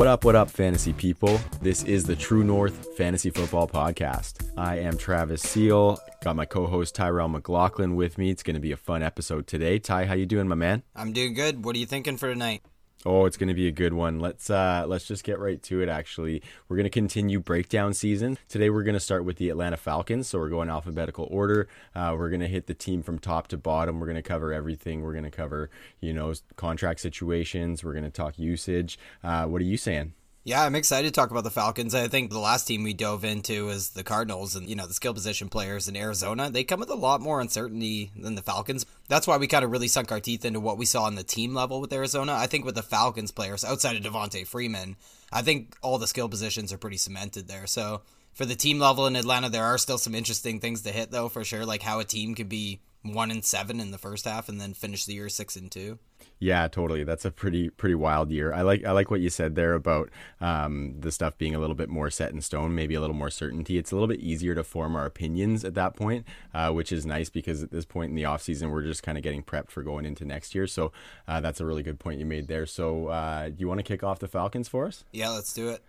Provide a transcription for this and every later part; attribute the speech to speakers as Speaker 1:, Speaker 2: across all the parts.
Speaker 1: What up, what up, fantasy people? This is the True North Fantasy Football Podcast. I am Travis Seal. Got my co-host Tyrell McLaughlin with me. It's going to be a fun episode today. Ty, how you doing, my man?
Speaker 2: I'm doing good. What are you thinking for tonight?
Speaker 1: Oh, it's going to be a good one. Let's uh let's just get right to it actually. We're going to continue breakdown season. Today we're going to start with the Atlanta Falcons, so we're going alphabetical order. Uh, we're going to hit the team from top to bottom. We're going to cover everything. We're going to cover, you know, contract situations. We're going to talk usage. Uh, what are you saying?
Speaker 2: Yeah, I'm excited to talk about the Falcons. I think the last team we dove into is the Cardinals and, you know, the skill position players in Arizona. They come with a lot more uncertainty than the Falcons. That's why we kind of really sunk our teeth into what we saw on the team level with Arizona. I think with the Falcons players, outside of Devonta Freeman, I think all the skill positions are pretty cemented there. So for the team level in Atlanta, there are still some interesting things to hit, though, for sure, like how a team could be one and seven in the first half and then finish the year six and two.
Speaker 1: Yeah, totally. That's a pretty pretty wild year. I like I like what you said there about um, the stuff being a little bit more set in stone, maybe a little more certainty. It's a little bit easier to form our opinions at that point, uh, which is nice because at this point in the off season, we're just kind of getting prepped for going into next year. So uh, that's a really good point you made there. So uh, you want to kick off the Falcons for us?
Speaker 2: Yeah, let's do it.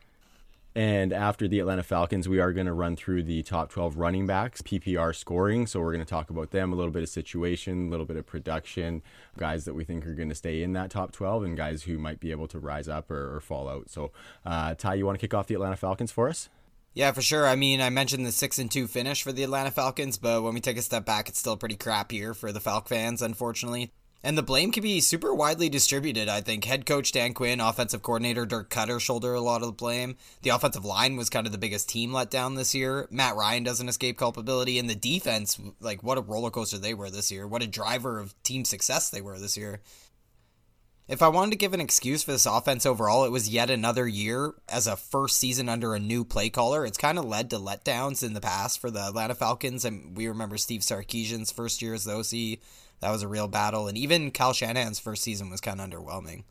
Speaker 1: And after the Atlanta Falcons, we are going to run through the top 12 running backs, PPR scoring. So we're going to talk about them, a little bit of situation, a little bit of production, guys that we think are going to stay in that top 12, and guys who might be able to rise up or, or fall out. So, uh, Ty, you want to kick off the Atlanta Falcons for us?
Speaker 2: Yeah, for sure. I mean, I mentioned the six and two finish for the Atlanta Falcons, but when we take a step back, it's still pretty crap year for the Falcon fans, unfortunately. And the blame can be super widely distributed, I think. Head coach Dan Quinn, offensive coordinator Dirk Koetter shoulder a lot of the blame. The offensive line was kind of the biggest team letdown this year. Matt Ryan doesn't escape culpability. And the defense, like, what a roller coaster they were this year. What a driver of team success they were this year. If I wanted to give an excuse for this offense overall, it was yet another year as a first season under a new play caller. It's kind of led to letdowns in the past for the Atlanta Falcons. And we remember Steve Sarkisian's first year as the OC that was a real battle. And even Kyle Shanahan's first season was kind of underwhelming.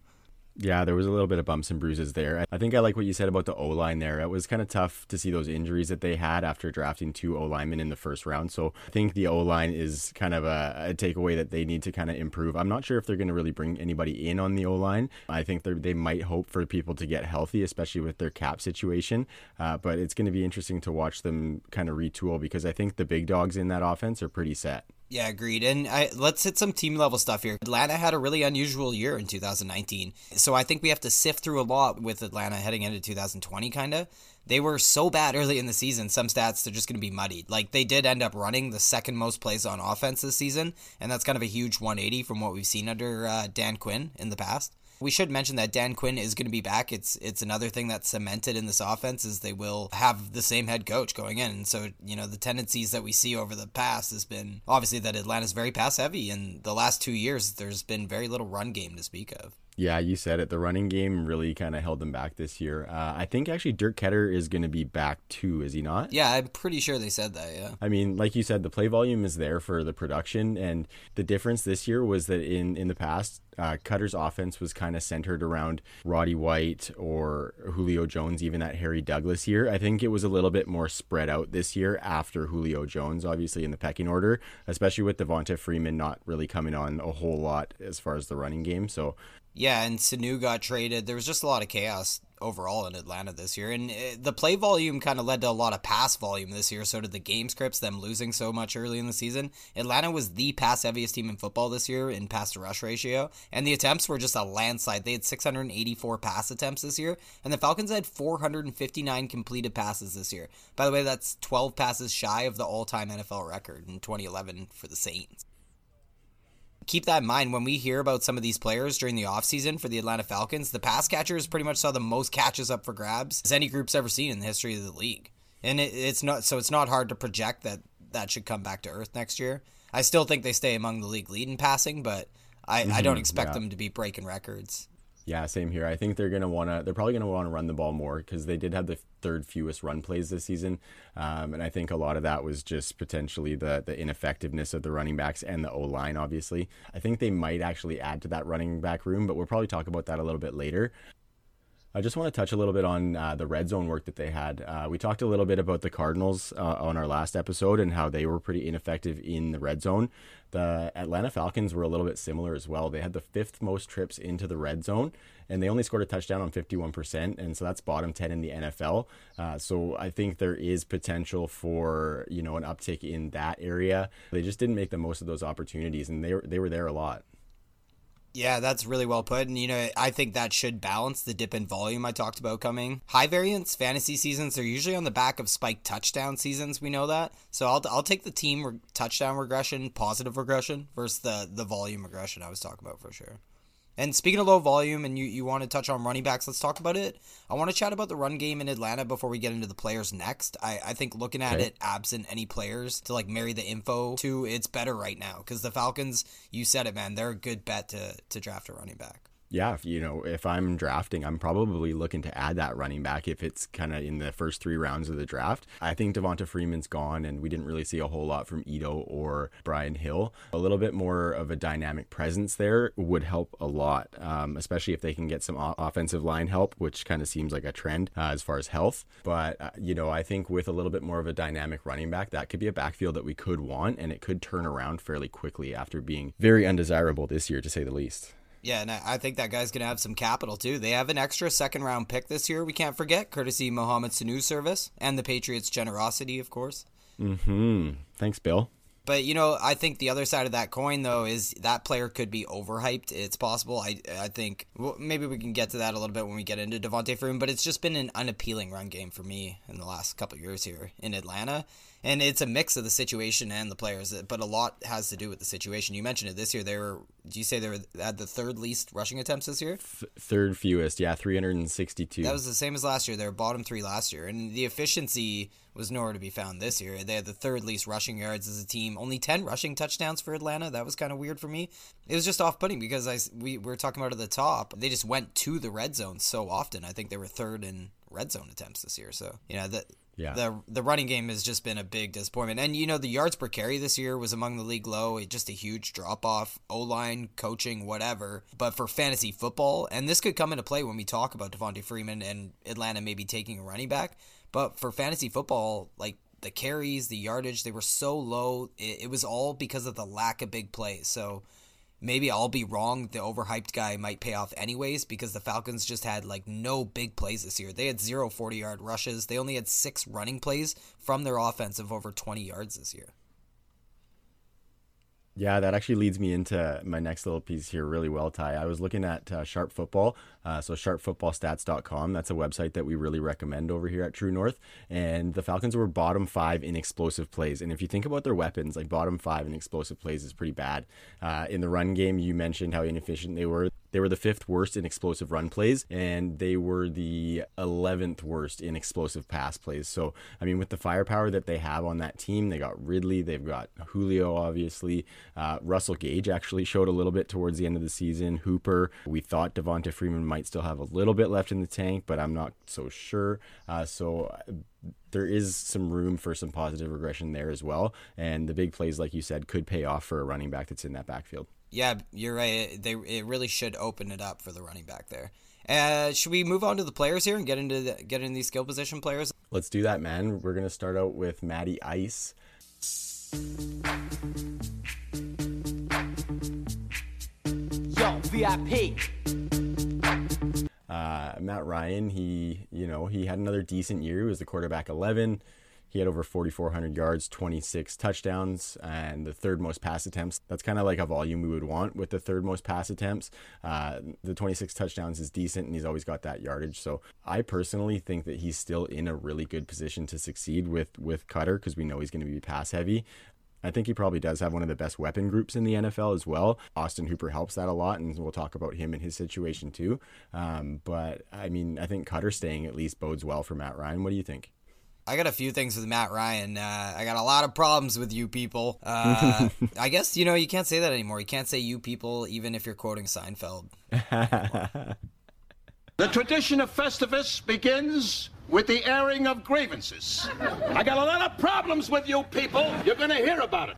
Speaker 1: Yeah, there was a little bit of bumps and bruises there. I think I like what you said about the O line there. It was kind of tough to see those injuries that they had after drafting two O linemen in the first round. So I think the O line is kind of a, a, takeaway that they need to kind of improve. I'm not sure if they're going to really bring anybody in on the O line. I think they might hope for people to get healthy, especially with their cap situation. Uh, but it's going to be interesting to watch them kind of retool because I think the big dogs in that offense are pretty set.
Speaker 2: Yeah, agreed. And I, let's hit some team level stuff here. Atlanta had a really unusual year in 2019. So I think we have to sift through a lot with Atlanta heading into 2020, kind of. They were so bad early in the season, some stats they're just going to be muddied. Like they did end up running the second most plays on offense this season, and that's kind of a huge 180 from what we've seen under uh, Dan Quinn in the past. We should mention that Dan Quinn is going to be back. It's it's another thing that's cemented in this offense is they will have the same head coach going in. And so, you know, the tendencies that we see over the past has been obviously that Atlanta's very pass heavy and the last 2 years there's been very little run game to speak of.
Speaker 1: Yeah, you said it. The running game really kind of held them back this year. Uh, I think actually Dirk Koetter is going to be back too, is he not?
Speaker 2: Yeah, I'm pretty sure they said that. Yeah.
Speaker 1: I mean, like you said, the play volume is there for the production, and the difference this year was that in in the past, uh, Koetter's offense was kind of centered around Roddy White or Julio Jones, even that Harry Douglas year. I think it was a little bit more spread out this year after Julio Jones, obviously in the pecking order, especially with Devonta Freeman not really coming on a whole lot as far as the running game. So
Speaker 2: yeah, and Sanu got traded. There was just a lot of chaos overall in Atlanta this year. And eh, the play volume kind of led to a lot of pass volume this year. So did the game scripts, them losing so much early in the season. Atlanta was the pass heaviest team in football this year in pass to rush ratio. And the attempts were just a landslide. They had 684 pass attempts this year. And the Falcons had 459 completed passes this year. By the way, that's 12 passes shy of the all time NFL record in 2011 for the Saints keep that in mind when we hear about some of these players during the offseason for the Atlanta Falcons. The pass catchers pretty much saw the most catches up for grabs as any group's ever seen in the history of the league. And it, it's not so it's not hard to project that that should come back to earth next year. I still think they stay among the league lead in passing, but I, mm-hmm, I don't expect yeah. them to be breaking records.
Speaker 1: Yeah, same here. I think they're gonna wanna. They're probably gonna want to run the ball more because they did have the third fewest run plays this season, um, and I think a lot of that was just potentially the the ineffectiveness of the running backs and the O line. Obviously, I think they might actually add to that running back room, but we'll probably talk about that a little bit later. I just want to touch a little bit on uh, the red zone work that they had. Uh, we talked a little bit about the Cardinals uh, on our last episode and how they were pretty ineffective in the red zone. The Atlanta Falcons were a little bit similar as well. They had the fifth most trips into the red zone, and they only scored a touchdown on 51%, and so that's bottom 10 in the NFL. Uh, so I think there is potential for you know an uptick in that area. They just didn't make the most of those opportunities, and they they were there a lot.
Speaker 2: Yeah, that's really well put. And, you know, I think that should balance the dip in volume I talked about coming. High variance fantasy seasons are usually on the back of spiked touchdown seasons. We know that. So I'll, I'll take the team re- touchdown regression, positive regression, versus the, the volume regression I was talking about for sure. And speaking of low volume, and you, you want to touch on running backs, let's talk about it. I want to chat about the run game in Atlanta before we get into the players next. I, I think looking at okay. it, absent any players to like marry the info to, it's better right now because the Falcons, you said it, man, they're a good bet to to draft a running back
Speaker 1: yeah, if, you know, if I'm drafting, I'm probably looking to add that running back if it's kind of in the first three rounds of the draft. I think Devonta Freeman's gone, and we didn't really see a whole lot from Ito or Brian Hill. A little bit more of a dynamic presence there would help a lot, um, especially if they can get some offensive line help, which kind of seems like a trend uh, as far as health. But, uh, you know, I think with a little bit more of a dynamic running back, that could be a backfield that we could want, and it could turn around fairly quickly after being very undesirable this year, to say the least.
Speaker 2: Yeah, and I think that guy's going to have some capital too. They have an extra second round pick this year. We can't forget, courtesy Mohamed Sanu service and the Patriots' generosity, of course.
Speaker 1: Hmm. Thanks, Bill.
Speaker 2: But you know, I think the other side of that coin, though, is that player could be overhyped. It's possible. I I think well, maybe we can get to that a little bit when we get into Devonta Freeman. But it's just been an unappealing run game for me in the last couple years here in Atlanta and it's a mix of the situation and the players, but a lot has to do with the situation. You mentioned it this year. They were. Do you say they were had the third least rushing attempts this year?
Speaker 1: Th- third fewest, yeah, three hundred and sixty-two.
Speaker 2: That was the same as last year. They were bottom three last year, and the efficiency was nowhere to be found this year. They had the third least rushing yards as a team. Only ten rushing touchdowns for Atlanta. That was kind of weird for me. It was just off-putting because I we were talking about at the top. They just went to the red zone so often. I think they were third in red zone attempts this year. So you know that yeah. The the running game has just been a big disappointment. And you know the yards per carry this year was among the league low, just a huge drop off. O line, coaching, whatever. But for fantasy football, and this could come into play when we talk about Devonta Freeman and Atlanta maybe taking a running back. But for fantasy football, like the carries, the yardage, they were so low. It, it was all because of the lack of big plays. So maybe I'll be wrong. The overhyped guy might pay off anyways because the Falcons just had like no big plays this year. They had zero 40 yard rushes. They only had six running plays from their offense of over 20 yards this year.
Speaker 1: Yeah, that actually leads me into my next little piece here really well, Ty. I was looking at uh, Sharp Football, uh, so sharpfootballstats.com. That's a website that we really recommend over here at True North. And the Falcons were bottom five in explosive plays. And if you think about their weapons, like bottom five in explosive plays is pretty bad. Uh, in the run game, you mentioned how inefficient they were. They were the fifth worst in explosive run plays, and they were the 11th worst in explosive pass plays. So, I mean, with the firepower that they have on that team, they got Ridley, they've got Julio, obviously. Uh, Russell Gage actually showed a little bit towards the end of the season. Hooper, we thought Devonta Freeman might still have a little bit left in the tank, but I'm not so sure. Uh, so, uh, there is some room for some positive regression there as well. And the big plays, like you said, could pay off for a running back that's in that backfield.
Speaker 2: Yeah, you're right. They it really should open it up for the running back there. Uh, should we move on to the players here and get into the, get into these skill position players?
Speaker 1: Let's do that, man. We're gonna start out with Matty Ice. Yo, VIP. Uh, Matt Ryan, he you know he had another decent year. He was the quarterback eleven. He had over 4,400 yards, 26 touchdowns, and the third most pass attempts. That's kind of like a volume we would want with the third most pass attempts. Uh, the 26 touchdowns is decent, and he's always got that yardage. So I personally think that he's still in a really good position to succeed with with Koetter because we know he's going to be pass heavy. I think he probably does have one of the best weapon groups in the NFL as well. Austin Hooper helps that a lot, and we'll talk about him and his situation too. Um, but I mean, I think Koetter staying at least bodes well for Matt Ryan. What do you think?
Speaker 2: I got a few things with Matt Ryan. Uh, I got a lot of problems with you people. Uh, I guess you know you can't say that anymore. You can't say you people even if you're quoting Seinfeld.
Speaker 3: the tradition of Festivus begins with the airing of grievances. I got a lot of problems with you people. You're going to hear about it.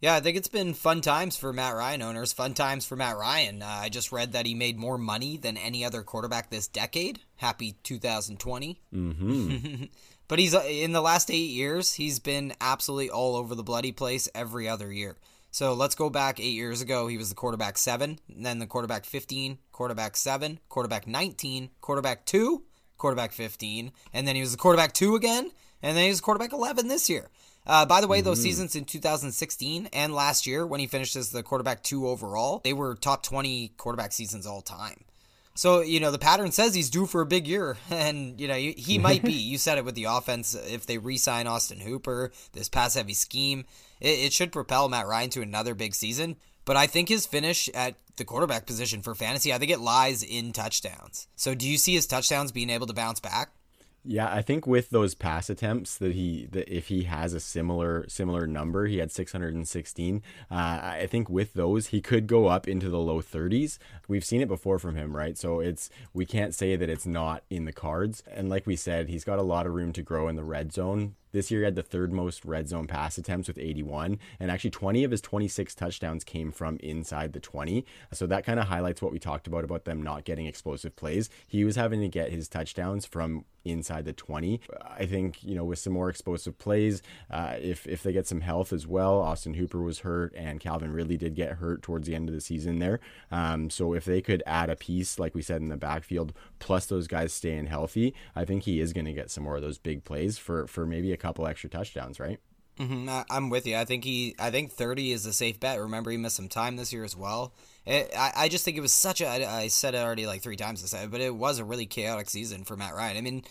Speaker 2: Yeah, I think it's been fun times for Matt Ryan owners. Fun times for Matt Ryan. Uh, I just read that he made more money than any other quarterback this decade. Happy 2020.
Speaker 1: Mm-hmm.
Speaker 2: but he's uh, in the last eight years, he's been absolutely all over the bloody place every other year. So let's go back eight years ago. He was the quarterback seven, then the quarterback 15, quarterback seven, quarterback 19, quarterback two, quarterback 15, and then he was the quarterback two again, and then he was quarterback 11 this year. Uh, by the way, those mm-hmm. seasons in 2016 and last year, when he finished as the quarterback two overall, they were top 20 quarterback seasons all time. So, you know, the pattern says he's due for a big year. And, you know, he might be. you said it with the offense. If they re sign Austin Hooper, this pass heavy scheme, it, it should propel Matt Ryan to another big season. But I think his finish at the quarterback position for fantasy, I think it lies in touchdowns. So, do you see his touchdowns being able to bounce back?
Speaker 1: Yeah, I think with those pass attempts that he that if he has a similar similar number, he had 616. Uh, I think with those he could go up into the low 30s. We've seen it before from him, right? So it's we can't say that it's not in the cards. And like we said, he's got a lot of room to grow in the red zone. This year he had the third most red zone pass attempts with 81, and actually 20 of his 26 touchdowns came from inside the 20. So that kind of highlights what we talked about about them not getting explosive plays. He was having to get his touchdowns from inside the 20. I think, you know, with some more explosive plays, uh, if, if they get some health as well, Austin Hooper was hurt and Calvin Ridley did get hurt towards the end of the season there. Um, so if they could add a piece, like we said in the backfield, plus those guys staying healthy, I think he is going to get some more of those big plays for, for maybe a couple extra touchdowns, right?
Speaker 2: Mm-hmm. I'm with you. I think he. I think 30 is a safe bet. Remember, he missed some time this year as well. It, I, I just think it was such a. I said it already like three times this but it was a really chaotic season for Matt Ryan. I mean,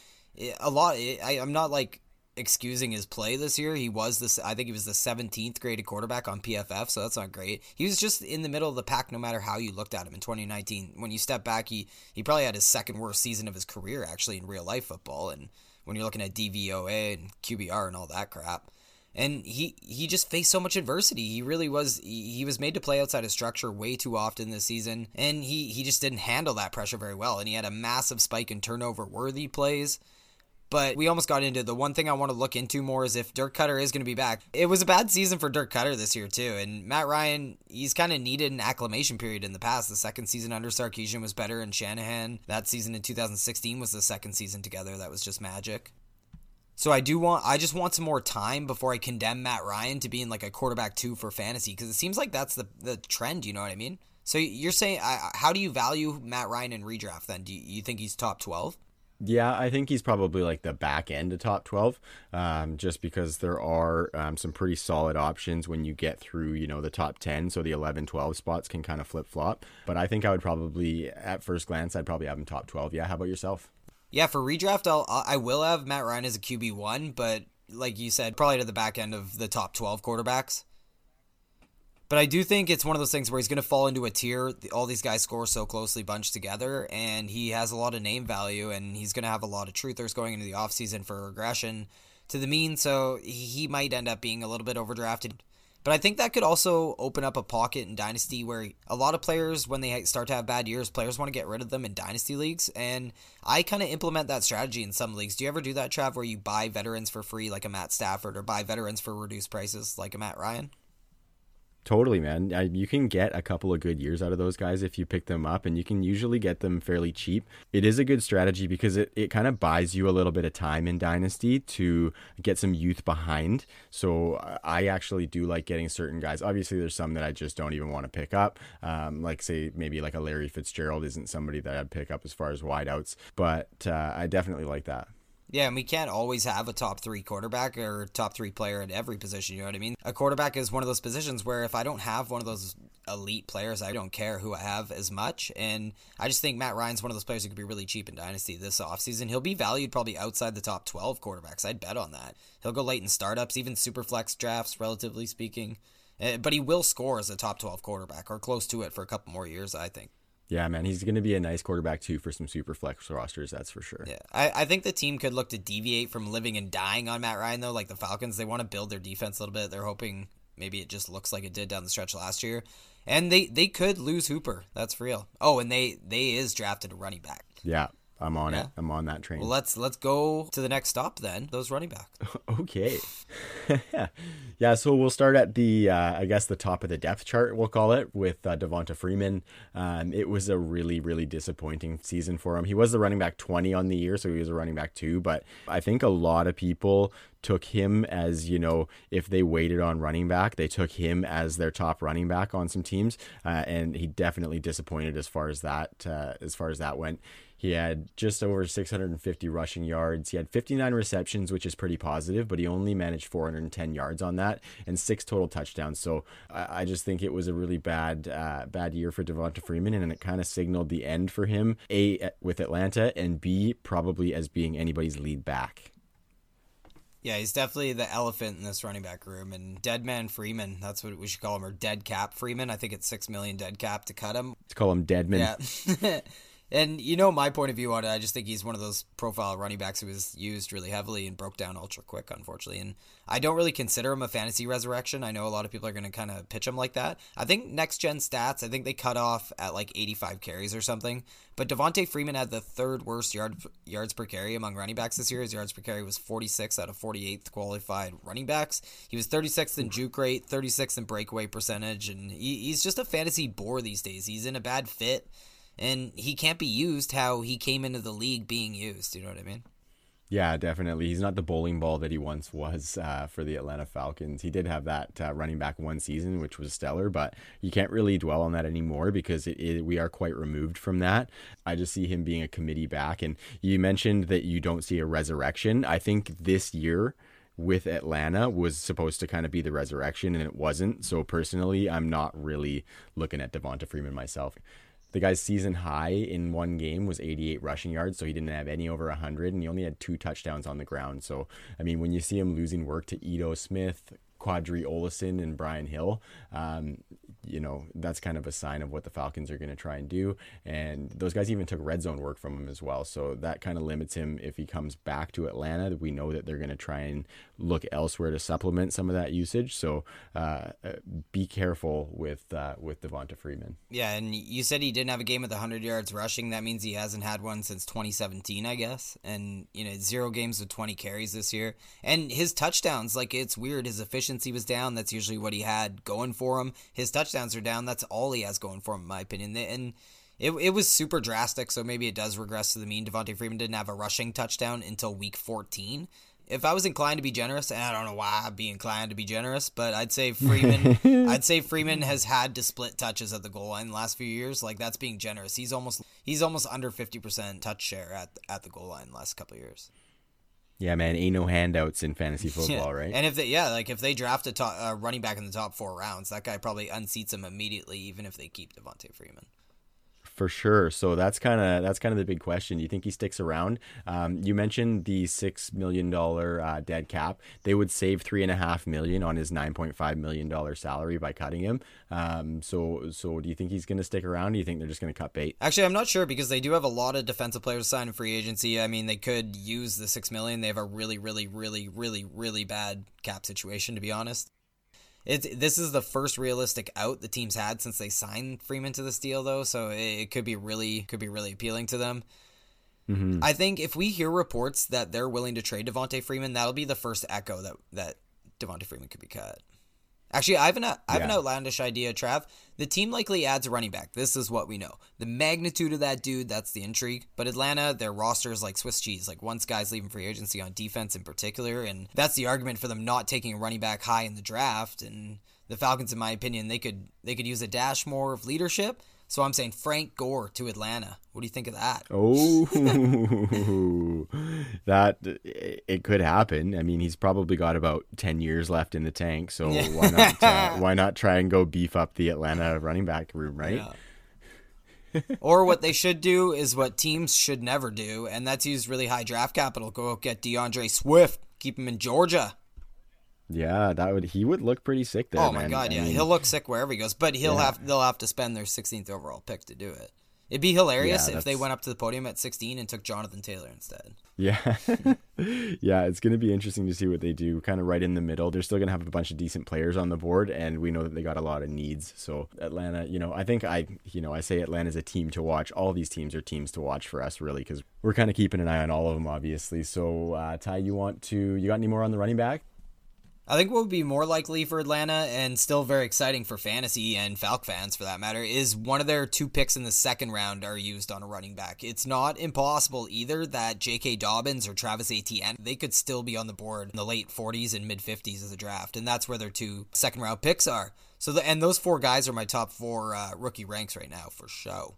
Speaker 2: a lot. I, I'm not like excusing his play this year. He was this. I think he was the 17th graded quarterback on PFF, so that's not great. He was just in the middle of the pack, no matter how you looked at him in 2019. When you step back, he he probably had his second worst season of his career actually in real life football, and when you're looking at DVOA and QBR and all that crap. And he he just faced so much adversity. He really was he was made to play outside of structure way too often this season, and he he just didn't handle that pressure very well. And he had a massive spike in turnover worthy plays. But we almost got into the one thing I want to look into more is if Dirk Koetter is going to be back. It was a bad season for Dirk Koetter this year too, and Matt Ryan he's kind of needed an acclimation period in the past. The second season under Sarkisian was better, and Shanahan that season in 2016 was the second season together that was just magic. So I do want I just want some more time before I condemn Matt Ryan to being like a quarterback two for fantasy because it seems like that's the the trend. You know what I mean? So you're saying how do you value Matt Ryan in redraft? Then do you, you think he's top twelve?
Speaker 1: Yeah, I think he's probably like the back end of top 12, um, just because there are um, some pretty solid options when you get through, you know, the top 10. So the 11, 12 spots can kind of flip flop. But I think I would probably, at first glance, I'd probably have him top 12. Yeah, how about yourself?
Speaker 2: Yeah, for redraft, I'll I will have Matt Ryan as a QB one, but like you said, probably to the back end of the top twelve quarterbacks. But I do think it's one of those things where he's going to fall into a tier. All these guys score so closely bunched together, and he has a lot of name value, and he's going to have a lot of truthers going into the offseason for regression to the mean. So he might end up being a little bit overdrafted. But I think that could also open up a pocket in Dynasty where a lot of players, when they start to have bad years, players want to get rid of them in Dynasty leagues. And I kind of implement that strategy in some leagues. Do you ever do that, Trav, where you buy veterans for free like a Matt Stafford or buy veterans for reduced prices like a Matt Ryan?
Speaker 1: Totally, man. You can get a couple of good years out of those guys if you pick them up, and you can usually get them fairly cheap. It is a good strategy because it, it kind of buys you a little bit of time in Dynasty to get some youth behind. So I actually do like getting certain guys. Obviously, there's some that I just don't even want to pick up. Um, like, say, maybe like a Larry Fitzgerald isn't somebody that I'd pick up as far as wideouts, but uh, I definitely like that.
Speaker 2: Yeah, and we can't always have a top three quarterback or top three player at every position. You know what I mean? A quarterback is one of those positions where if I don't have one of those elite players, I don't care who I have as much. And I just think Matt Ryan's one of those players who could be really cheap in Dynasty this offseason. He'll be valued probably outside the top 12 quarterbacks. I'd bet on that. He'll go late in startups, even super flex drafts, relatively speaking. Eh, but he will score as a top 12 quarterback or close to it for a couple more years, I think.
Speaker 1: Yeah, man, he's going to be a nice quarterback too for some super flex rosters. That's for sure.
Speaker 2: Yeah, I, I think the team could look to deviate from living and dying on Matt Ryan though. Like the Falcons, they want to build their defense a little bit. They're hoping maybe it just looks like it did down the stretch last year, and they they could lose Hooper. That's for real. Oh, and they they is drafted a running back.
Speaker 1: Yeah, I'm on
Speaker 2: Yeah.
Speaker 1: it. I'm on that train.
Speaker 2: Well, let's let's go to the next stop then. Those running backs.
Speaker 1: Okay. yeah, so we'll start at the, uh, I guess, the top of the depth chart, we'll call it, with uh, Devonta Freeman. Um, it was a really, really disappointing season for him. He was the running back 20 on the year, so he was a running back two, but I think a lot of people took him as, you know, if they waited on running back, they took him as their top running back on some teams, uh, and he definitely disappointed as far as that, uh, as far as that went. He had just over 650 rushing yards. He had 59 receptions, which is pretty positive, but he only managed 410 yards on that and six total touchdowns. So I, I just think it was a really bad, uh, bad year for Devonta Freeman, and it kind of signaled the end for him. A with Atlanta, and B probably as being anybody's lead back.
Speaker 2: Yeah, he's definitely the elephant in this running back room. And Dead Man Freeman, that's what we should call him, or Dead Cap Freeman. I think it's six million dead cap to cut him.
Speaker 1: Let's call him Deadman.
Speaker 2: Yeah. and you know my point of view on it. I just think he's one of those profile running backs who was used really heavily and broke down ultra quick, unfortunately. And I don't really consider him a fantasy resurrection. I know a lot of people are going to kind of pitch him like that. I think next gen stats, I think they cut off at like 85 carries or something. But Devonta Freeman had the third worst yard yards per carry among running backs this year. His yards per carry was 46 out of 48th qualified running backs. He was 36th in juke rate, 36th in breakaway percentage, and he, he's just a fantasy bore these days. He's in a bad fit and he can't be used how he came into the league being used. You know what I mean?
Speaker 1: Yeah, definitely. He's not the bowling ball that he once was uh, for the Atlanta Falcons. He did have that uh, running back one season, which was stellar, but you can't really dwell on that anymore because it, it, we are quite removed from that. I just see him being a committee back. And you mentioned that you don't see a resurrection. I think this year with Atlanta was supposed to kind of be the resurrection, and it wasn't. So personally, I'm not really looking at Devonta Freeman myself. The guy's season high in one game was 88 rushing yards, so he didn't have any over 100, and he only had two touchdowns on the ground. So, I mean, when you see him losing work to Ito Smith, Qadree Ollison, and Brian Hill, um, you know, that's kind of a sign of what the Falcons are going to try and do. And those guys even took red zone work from him as well. So that kind of limits him if he comes back to Atlanta. We know that they're going to try and look elsewhere to supplement some of that usage. So uh, be careful with uh, with Devonta Freeman.
Speaker 2: Yeah, and you said he didn't have a game with 100 yards rushing. That means he hasn't had one since 2017, I guess. And, you know, zero games with 20 carries this year. And his touchdowns, like, it's weird. His efficiency was down. That's usually what he had going for him. His touchdowns are down. That's all he has going for him, in my opinion. And it, it was super drastic, so maybe it does regress to the mean. Devonta Freeman didn't have a rushing touchdown until week 14. If I was inclined to be generous, and I don't know why I'd be inclined to be generous, but I'd say Freeman, I'd say Freeman has had to split touches at the goal line the last few years. Like that's being generous. He's almost he's almost under fifty percent touch share at at the goal line the last couple of years.
Speaker 1: Yeah, man, ain't no handouts in fantasy football,
Speaker 2: Yeah.
Speaker 1: right?
Speaker 2: And if they, yeah, like if they draft a top, uh, running back in the top four rounds, that guy probably unseats him immediately, even if they keep Devonta Freeman.
Speaker 1: For sure. So that's kind of that's kind of the big question. Do you think he sticks around? Um, you mentioned the six million dollar uh, dead cap. They would save three and a half million on his nine point five million dollar salary by cutting him. Um, so so do you think he's going to stick around? Do you think they're just going to cut bait?
Speaker 2: Actually, I'm not sure because they do have a lot of defensive players signed in free agency. I mean, they could use the six million. They have a really, really, really, really, really bad cap situation, to be honest. It's this is the first realistic out the team's had since they signed Freeman to this deal, though. So it, it could be really, could be really appealing to them.
Speaker 1: Mm-hmm.
Speaker 2: I think if we hear reports that they're willing to trade Devonta Freeman, that'll be the first echo that that Devonta Freeman could be cut. Actually, I have an I have an outlandish idea, Trav. The team likely adds a running back. This is what we know. The magnitude of that dude, that's the intrigue. But Atlanta, their roster is like Swiss cheese. Like once guys leaving free agency on defense in particular, and that's the argument for them not taking a running back high in the draft. And the Falcons, in my opinion, they could they could use a dash more of leadership. So I'm saying Frank Gore to Atlanta. What do you think of that?
Speaker 1: Oh, that it could happen. I mean, he's probably got about ten years left in the tank, so
Speaker 2: Yeah.
Speaker 1: why not? Uh, why not try and go beef up the Atlanta running back room, right?
Speaker 2: Yeah. or what they should do is what teams should never do, and that's use really high draft capital. Go get D'Andre Swift, keep him in Georgia.
Speaker 1: Yeah, that would he would look pretty sick there.
Speaker 2: oh my
Speaker 1: man.
Speaker 2: god,
Speaker 1: I
Speaker 2: yeah,
Speaker 1: mean,
Speaker 2: he'll look sick wherever he goes, but he'll
Speaker 1: Yeah.
Speaker 2: have they'll have to spend their 16th overall pick to do it. It'd be hilarious
Speaker 1: Yeah,
Speaker 2: if they went up to the podium at 16 and took Jonathan Taylor instead.
Speaker 1: Yeah. yeah, it's going to be interesting to see what they do kind of right in the middle. They're still going to have a bunch of decent players on the board and we know that they got a lot of needs. So Atlanta, you know, I think I, you know, I say Atlanta's a team to watch. All these teams are teams to watch for us really cuz we're kind of keeping an eye on all of them obviously. So uh Ty, you want to you got any more on the running back?
Speaker 2: I think what would be more likely for Atlanta and still very exciting for fantasy and Falc fans for that matter is one of their two picks in the second round are used on a running back. It's not impossible either that J.K. Dobbins or Travis Etienne, they could still be on the board in the late 40s and mid 50s of the draft, and that's where their two second round picks are. So the, and those four guys are my top four uh, rookie ranks right now for show.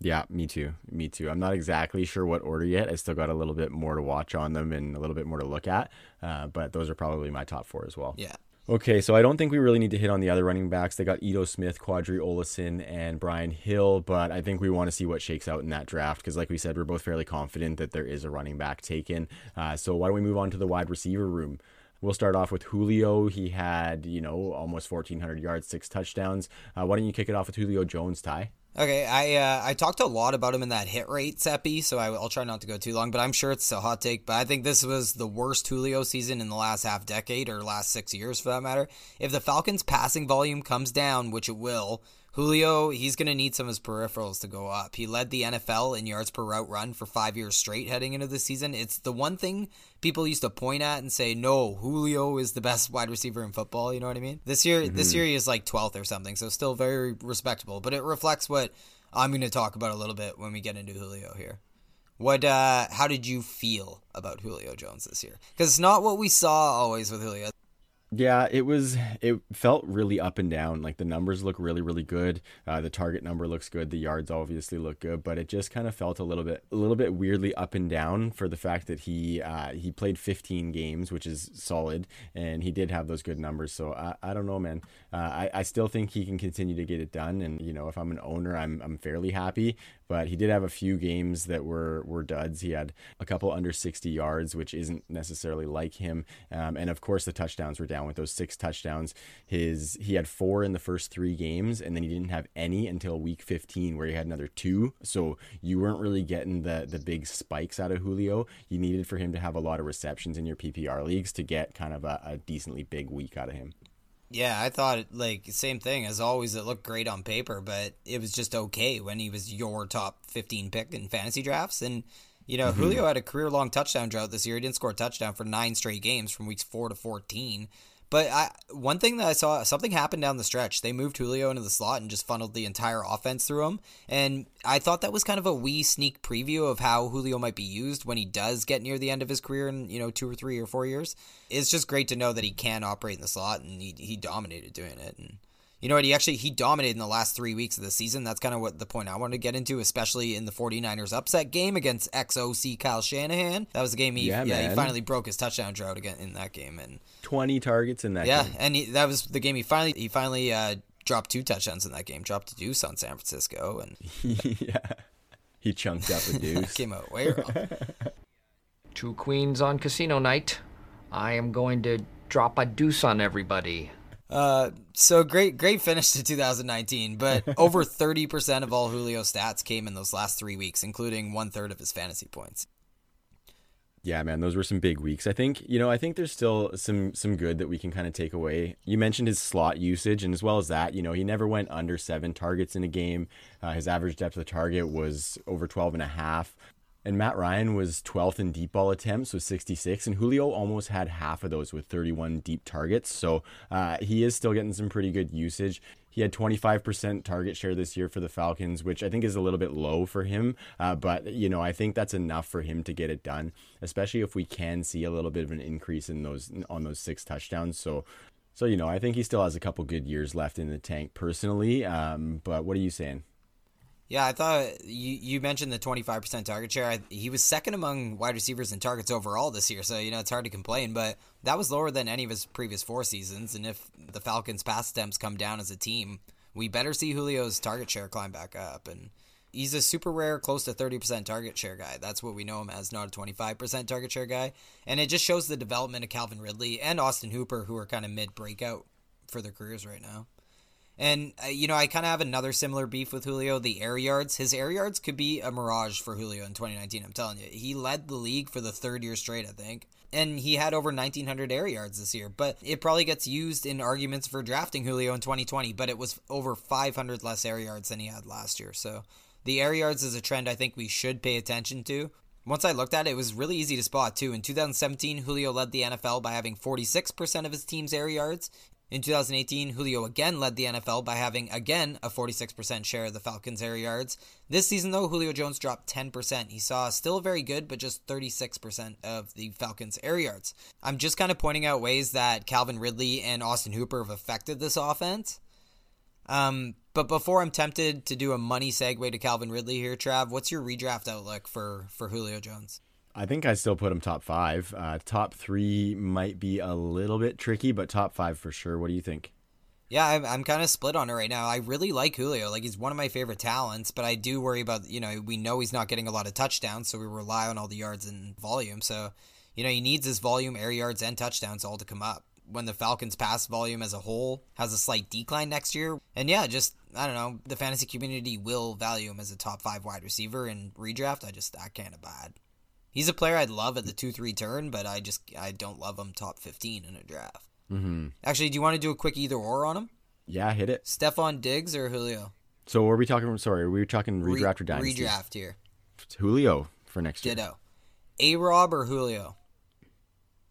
Speaker 1: Yeah, me too. Me too. I'm not exactly sure what order yet. I still got a little bit more to watch on them and a little bit more to look at. Uh, but those are probably my top four as well.
Speaker 2: Yeah.
Speaker 1: Okay, so I don't think we really need to hit on the other running backs. They got Ito Smith, Qadree Ollison, and Brian Hill, but I think we want to see what shakes out in that draft because, like we said, we're both fairly confident that there is a running back taken. Uh, so why don't we move on to the wide receiver room? We'll start off with Julio. He had, you know, almost 1,400 yards, six touchdowns. Uh, why don't you kick it off with Julio Jones, Ty?
Speaker 2: Okay, I uh, I talked a lot about him in that hit rate Seppi, so I, will try not to go too long. But I'm sure it's a hot take. But I think this was the worst Julio season in the last half decade or last six years for that matter. If the Falcons' passing volume comes down, which it will, Julio he's going to need some of his peripherals to go up. He led the NFL in yards per route run for five years straight heading into the season. It's the one thing people used to point at and say, "No, Julio is the best wide receiver in football." You know what I mean? This year, this year he is like 12th or something, so still very respectable. But it reflects what I'm going to talk about a little bit when we get into Julio here. What? uh How did you feel about Julio Jones this year? Because it's not what we saw always with Julio.
Speaker 1: Yeah, it was. It felt really up and down. Like the numbers look really, really good. Uh, the target number looks good. The yards obviously look good, but it just kind of felt a little bit, a little bit weirdly up and down for the fact that he uh, he played 15 games, which is solid, and he did have those good numbers. So I, I don't know, man. Uh, I I still think he can continue to get it done, and you know, if I'm an owner, I'm I'm fairly happy. But he did have a few games that were were duds. He had a couple under 60 yards, which isn't necessarily like him, um, and of course the touchdowns were down with those six touchdowns. His he had four in the first three games, and then he didn't have any until week 15, where he had another two. So you weren't really getting the the big spikes out of Julio. You needed for him to have a lot of receptions in your PPR leagues to get kind of a, a decently big week out of him.
Speaker 2: Yeah, I thought like same thing as always. It looked great on paper, but it was just okay when he was your top 15 pick in fantasy drafts. And you know, mm-hmm. Julio had a career long touchdown drought this year. He didn't score a touchdown for nine straight games from weeks four to 14. But I, one thing that I saw, something happened down the stretch. They moved Julio into the slot and just funneled the entire offense through him. And I thought that was kind of a wee sneak preview of how Julio might be used when he does get near the end of his career in, you know, two or three or four years. It's just great to know that he can operate in the slot and he, he dominated doing it. And you know what? He actually he dominated in the last three weeks of the season. That's kind of what the point I wanted to get into, especially in the 49ers upset game against XOC Kyle Shanahan. That was the game he
Speaker 1: Yeah,
Speaker 2: yeah, he finally broke his touchdown drought again in that game. And
Speaker 1: 20 targets in that
Speaker 2: yeah,
Speaker 1: game.
Speaker 2: and he, that was the game he finally he finally uh, dropped two touchdowns in that game. Dropped a deuce on San Francisco and
Speaker 1: yeah. He chunked up a deuce.
Speaker 2: came out way wrong.
Speaker 4: Two queens on casino night. I am going to drop a deuce on everybody.
Speaker 2: Uh, so great, great finish to 2019, but over 30% of all Julio stats came in those last three weeks, including one third of his fantasy points.
Speaker 1: Yeah, man, those were some big weeks. I think, you know, I think there's still some some good that we can kind of take away. You mentioned his slot usage, and as well as that, you know, he never went under seven targets in a game. Uh, his average depth of target was over 12 and a half. And Matt Ryan was 12th in deep ball attempts with 66, and Julio almost had half of those with 31 deep targets. So uh, he is still getting some pretty good usage. He had 25% target share this year for the Falcons, which I think is a little bit low for him. Uh, but, you know, I think that's enough for him to get it done, especially if we can see a little bit of an increase in those on those six touchdowns. So, so you know, I think he still has a couple good years left in the tank personally. Um, but what are you saying?
Speaker 2: Yeah, I thought you you mentioned the 25% target share. I, he was second among wide receivers in targets overall this year, so you know it's hard to complain. But that was lower than any of his previous four seasons. And if the Falcons' pass attempts come down as a team, we better see Julio's target share climb back up. And he's a super rare, close to 30% target share guy. That's what we know him as, not a 25% target share guy. And it just shows the development of Calvin Ridley and Austin Hooper, who are kind of mid breakout for their careers right now. And uh, you know, I kind of have another similar beef with Julio. The air yards, his air yards could be a mirage for Julio in 2019. I'm telling you, he led the league for the third year straight, I think, and he had over 1,900 air yards this year. But it probably gets used in arguments for drafting Julio in 2020. But it was over 500 less air yards than he had last year. So the air yards is a trend I think we should pay attention to. Once I looked at it, it was really easy to spot too. In 2017, Julio led the NFL by having 46% of his team's air yards. In 2018, Julio again led the NFL by having again a 46% share of the Falcons' air yards. This season, though, Julio Jones dropped 10%. He saw still very good, but just 36% of the Falcons' air yards. I'm just kind of pointing out ways that Calvin Ridley and Austin Hooper have affected this offense. Um, but before I'm tempted to do a money segue to Calvin Ridley here, Trav, what's your redraft outlook for for Julio Jones?
Speaker 1: I think I still put him top five. Uh, top three might be a little bit tricky, but top five for sure. What do you think?
Speaker 2: Yeah, I'm, I'm kind of split on it right now. I really like Julio. Like, he's one of my favorite talents, but I do worry about, you know, we know he's not getting a lot of touchdowns, so we rely on all the yards and volume. So, you know, he needs his volume, air yards, and touchdowns all to come up when the Falcons' pass volume as a whole has a slight decline next year. And yeah, just I don't know, the fantasy community will value him as a top five wide receiver in redraft. I just I can't abide. He's a player I'd love at the two three turn, but I just I don't love him top fifteen in a draft.
Speaker 1: Mm-hmm.
Speaker 2: Actually, do you want to do a quick either or on him?
Speaker 1: Yeah, hit it.
Speaker 2: Stefon Diggs or Julio?
Speaker 1: So were we talking? Sorry, were we talking redraft or dynasty?
Speaker 2: Redraft here.
Speaker 1: Julio for next year.
Speaker 2: Ditto. A Rob or Julio?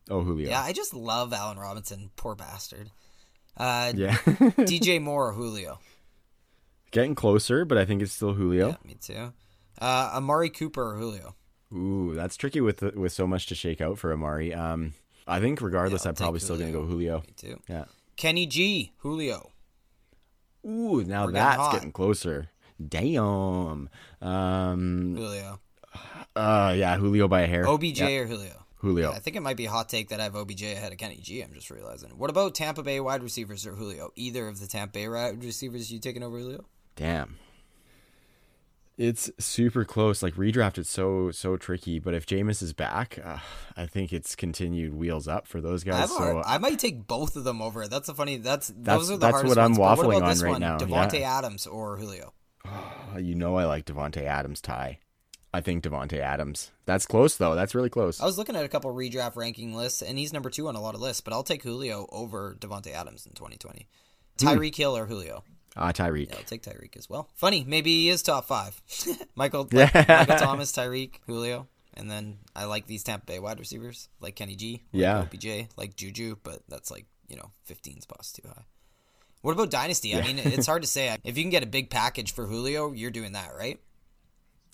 Speaker 1: Oh, Julio.
Speaker 2: Yeah, I just love Allen Robinson. Poor bastard. Uh,
Speaker 1: Yeah.
Speaker 2: DJ Moore or Julio?
Speaker 1: Getting closer, but I think it's still Julio.
Speaker 2: Yeah, me too. Uh, Amari Cooper or Julio?
Speaker 1: Ooh, that's tricky with with so much to shake out for Amari. Um, I think regardless,
Speaker 2: Yeah,
Speaker 1: I'm probably still going to go Julio.
Speaker 2: Me too.
Speaker 1: Yeah.
Speaker 2: Kenny G, Julio.
Speaker 1: Ooh, now
Speaker 2: We're
Speaker 1: that's
Speaker 2: hot.
Speaker 1: getting closer. Damn. Um.
Speaker 2: Julio.
Speaker 1: Uh. Yeah. Julio by a hair.
Speaker 2: OBJ
Speaker 1: Yeah,
Speaker 2: or Julio?
Speaker 1: Julio.
Speaker 2: I think it might be a hot take that I have OBJ ahead of Kenny G. I'm just realizing. What about Tampa Bay wide receivers or Julio? Either of the Tampa Bay wide receivers you taking over Julio?
Speaker 1: Damn. It's super close. Like redraft, it's so so tricky. But if Jameis is back, uh, I think it's continued wheels up for those guys.
Speaker 2: have a hard,
Speaker 1: So
Speaker 2: I might take both of them over. That's a funny. That's,
Speaker 1: That's-
Speaker 2: those are the
Speaker 1: that's
Speaker 2: hardest
Speaker 1: what I'm
Speaker 2: ones.
Speaker 1: Waffling
Speaker 2: what
Speaker 1: on right
Speaker 2: one?
Speaker 1: now,
Speaker 2: Davante
Speaker 1: yeah.
Speaker 2: Adams or Julio?
Speaker 1: uh, you know I like Davante Adams Ty. I think Davante Adams. That's close though. That's really close.
Speaker 2: I was looking at a couple redraft ranking lists, and he's number two on a lot of lists. But I'll take Julio over Davante Adams in 2020.
Speaker 1: Hmm.
Speaker 2: Tyreek Hill or Julio?
Speaker 1: Ah, Tyreek.
Speaker 2: Yeah, I'll take Tyreek as well. Funny, maybe he is top five. Michael,
Speaker 1: Yeah.
Speaker 2: like, Michael Thomas, Tyreek, Julio, and then I like these Tampa Bay wide receivers like Kenny G, like
Speaker 1: Yeah.
Speaker 2: OBJ, like Juju, but that's like you know 15 spots too high. What about Dynasty? I mean, it's hard to say. If you can get a big package for Julio, you're doing that, right?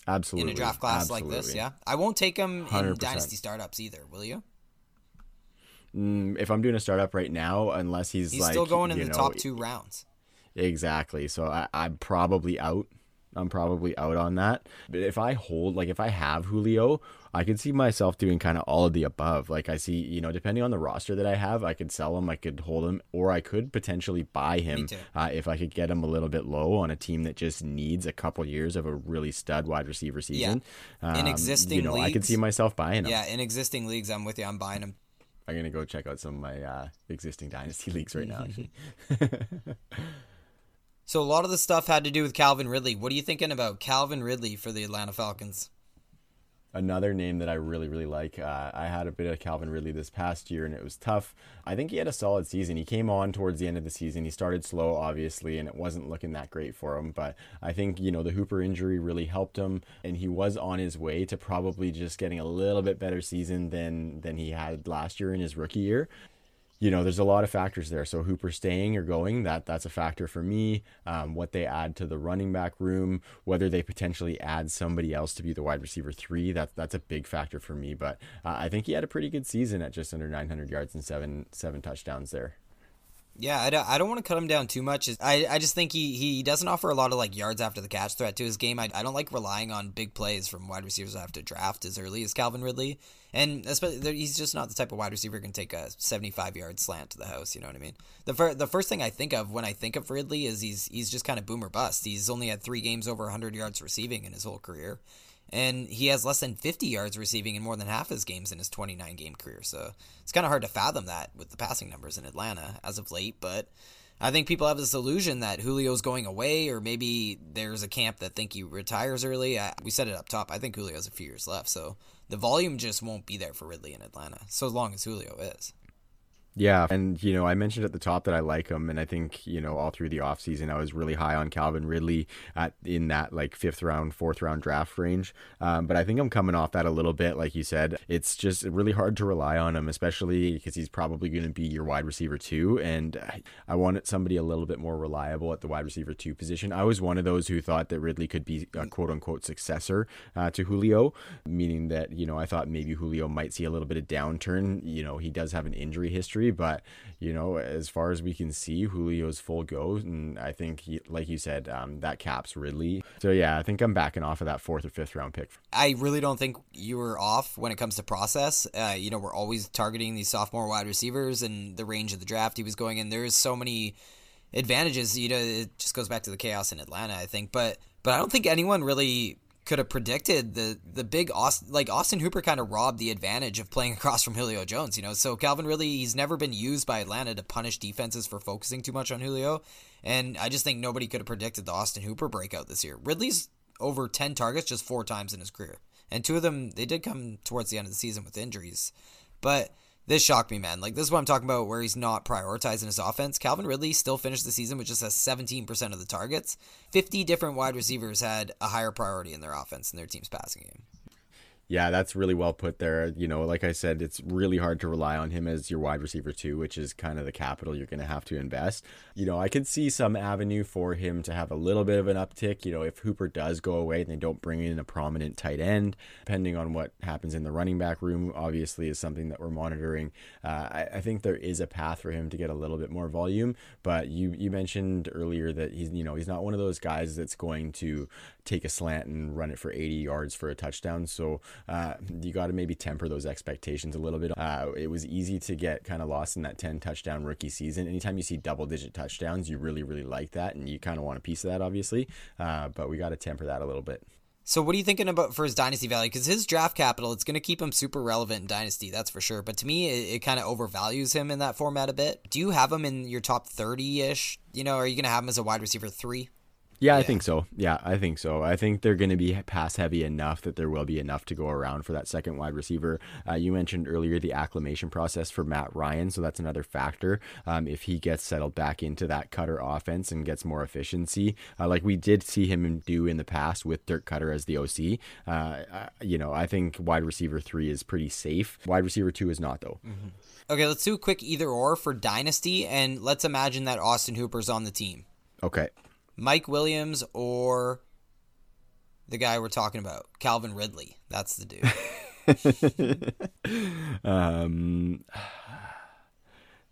Speaker 1: Absolutely.
Speaker 2: In a draft class like this, yeah. I won't take him in
Speaker 1: 100%.
Speaker 2: Dynasty startups either, will you?
Speaker 1: Mm, if I'm doing a startup right now, unless he's,
Speaker 2: He's
Speaker 1: like
Speaker 2: still going in the
Speaker 1: know,
Speaker 2: top two rounds.
Speaker 1: Exactly. So I, I'm probably out. I'm probably out on that. But if I hold, like, if I have Julio, I could see myself doing kind of all of the above. Like, I see, you know, depending on the roster that I have, I could sell him, I could hold him, or I could potentially buy him uh, if I could get him a little bit low on a team that just needs a couple years of a really stud wide receiver season. Yeah.
Speaker 2: In
Speaker 1: Um,
Speaker 2: existing
Speaker 1: you know, I could see myself buying him.
Speaker 2: Yeah, in existing leagues, I'm with you. I'm buying him.
Speaker 1: I'm gonna go check out some of my uh, existing dynasty leagues right now.
Speaker 2: So a lot of the stuff had to do with Calvin Ridley. What are you thinking about Calvin Ridley for the Atlanta Falcons?
Speaker 1: Another name that I really, really like. Uh, I had a bit of Calvin Ridley this past year, and it was tough. I think he had a solid season. He came on towards the end of the season. He started slow, obviously, and it wasn't looking that great for him. But I think you know the Hooper injury really helped him, and he was on his way to probably just getting a little bit better season than than he had last year in his rookie year you know, there's a lot of factors there. So Hooper staying or going, that that's a factor for me. Um, what they add to the running back room, whether they potentially add somebody else to be the wide receiver three, that that's a big factor for me. But uh, I think he had a pretty good season at just under 900 yards and seven seven touchdowns there.
Speaker 2: Yeah, I don't, I don't want to cut him down too much. I, I just think he, he doesn't offer a lot of like yards after the catch threat to his game. I, I don't like relying on big plays from wide receivers I have to draft as early as Calvin Ridley, and especially he's just not the type of wide receiver who can take a 75 yard slant to the house. You know what I mean? The fir- the first thing I think of when I think of Ridley is he's he's just kind of boomer bust. He's only had three games over 100 yards receiving in his whole career. And he has less than 50 yards receiving in more than half his games in his 29 game career. So it's kind of hard to fathom that with the passing numbers in Atlanta as of late. But I think people have this illusion that Julio's going away, or maybe there's a camp that think he retires early. I, we said it up top. I think Julio has a few years left, so the volume just won't be there for Ridley in Atlanta, so long as Julio is.
Speaker 1: Yeah, and you know, I mentioned at the top that I like him, and I think you know all through the offseason I was really high on Calvin Ridley at in that like fifth round, fourth round draft range. Um, but I think I'm coming off that a little bit, like you said. It's just really hard to rely on him, especially because he's probably going to be your wide receiver too, and I wanted somebody a little bit more reliable at the wide receiver two position. I was one of those who thought that Ridley could be a quote unquote successor uh, to Julio, meaning that you know I thought maybe Julio might see a little bit of downturn. You know, he does have an injury history but you know, as far as we can see, Julio's full go, and I think, he, like you said, um, that caps Ridley. So yeah, I think I'm backing off of that fourth or fifth round pick.
Speaker 2: I really don't think you were off when it comes to process. Uh, you know, we're always targeting these sophomore wide receivers and the range of the draft he was going in. There's so many advantages. You know, it just goes back to the chaos in Atlanta, I think, but but I don't think anyone really could have predicted the the big Austin, like Austin Hooper kind of robbed the advantage of playing across from Julio Jones, you know. So Calvin really he's never been used by Atlanta to punish defenses for focusing too much on Julio, and I just think nobody could have predicted the Austin Hooper breakout this year. Ridley's over 10 targets just four times in his career. And two of them they did come towards the end of the season with injuries. But this shocked me, man. Like this is what I'm talking about, where he's not prioritizing his offense. Calvin Ridley still finished the season with just a 17% of the targets. 50 different wide receivers had a higher priority in their offense than their team's passing game.
Speaker 1: Yeah, that's really well put there. You know, like I said, it's really hard to rely on him as your wide receiver too, which is kind of the capital you're going to have to invest. You know, I could see some avenue for him to have a little bit of an uptick. You know, if Hooper does go away and they don't bring in a prominent tight end, depending on what happens in the running back room, obviously is something that we're monitoring. Uh, I, I think there is a path for him to get a little bit more volume. But you you mentioned earlier that he's you know he's not one of those guys that's going to take a slant and run it for 80 yards for a touchdown. So uh, you got to maybe temper those expectations a little bit. Uh, it was easy to get kind of lost in that 10 touchdown rookie season. Anytime you see double digit touchdowns, you really, really like that. And you kind of want a piece of that, obviously. Uh, but we got to temper that a little bit.
Speaker 2: So what are you thinking about for his dynasty value? Because his draft capital, it's going to keep him super relevant in dynasty, that's for sure. But to me, it, it kind of overvalues him in that format a bit. Do you have him in your top thirty ish? You know, are you going to have him as a wide receiver three?
Speaker 1: Yeah, I think so. Yeah, I think so. I think they're going to be pass heavy enough that there will be enough to go around for that second wide receiver. Uh, you mentioned earlier the acclimation process for Matt Ryan, so that's another factor. Um, if he gets settled back into that Koetter offense and gets more efficiency, uh, like we did see him do in the past with Dirk Koetter as the OC, uh, you know, I think wide receiver three is pretty safe. Wide receiver two is not, though.
Speaker 2: Mm-hmm. Okay, let's do a quick either or for Dynasty, and let's imagine that Austin Hooper's on the team.
Speaker 1: Okay.
Speaker 2: Mike Williams or the guy we're talking about, Calvin Ridley. That's the
Speaker 1: dude. um,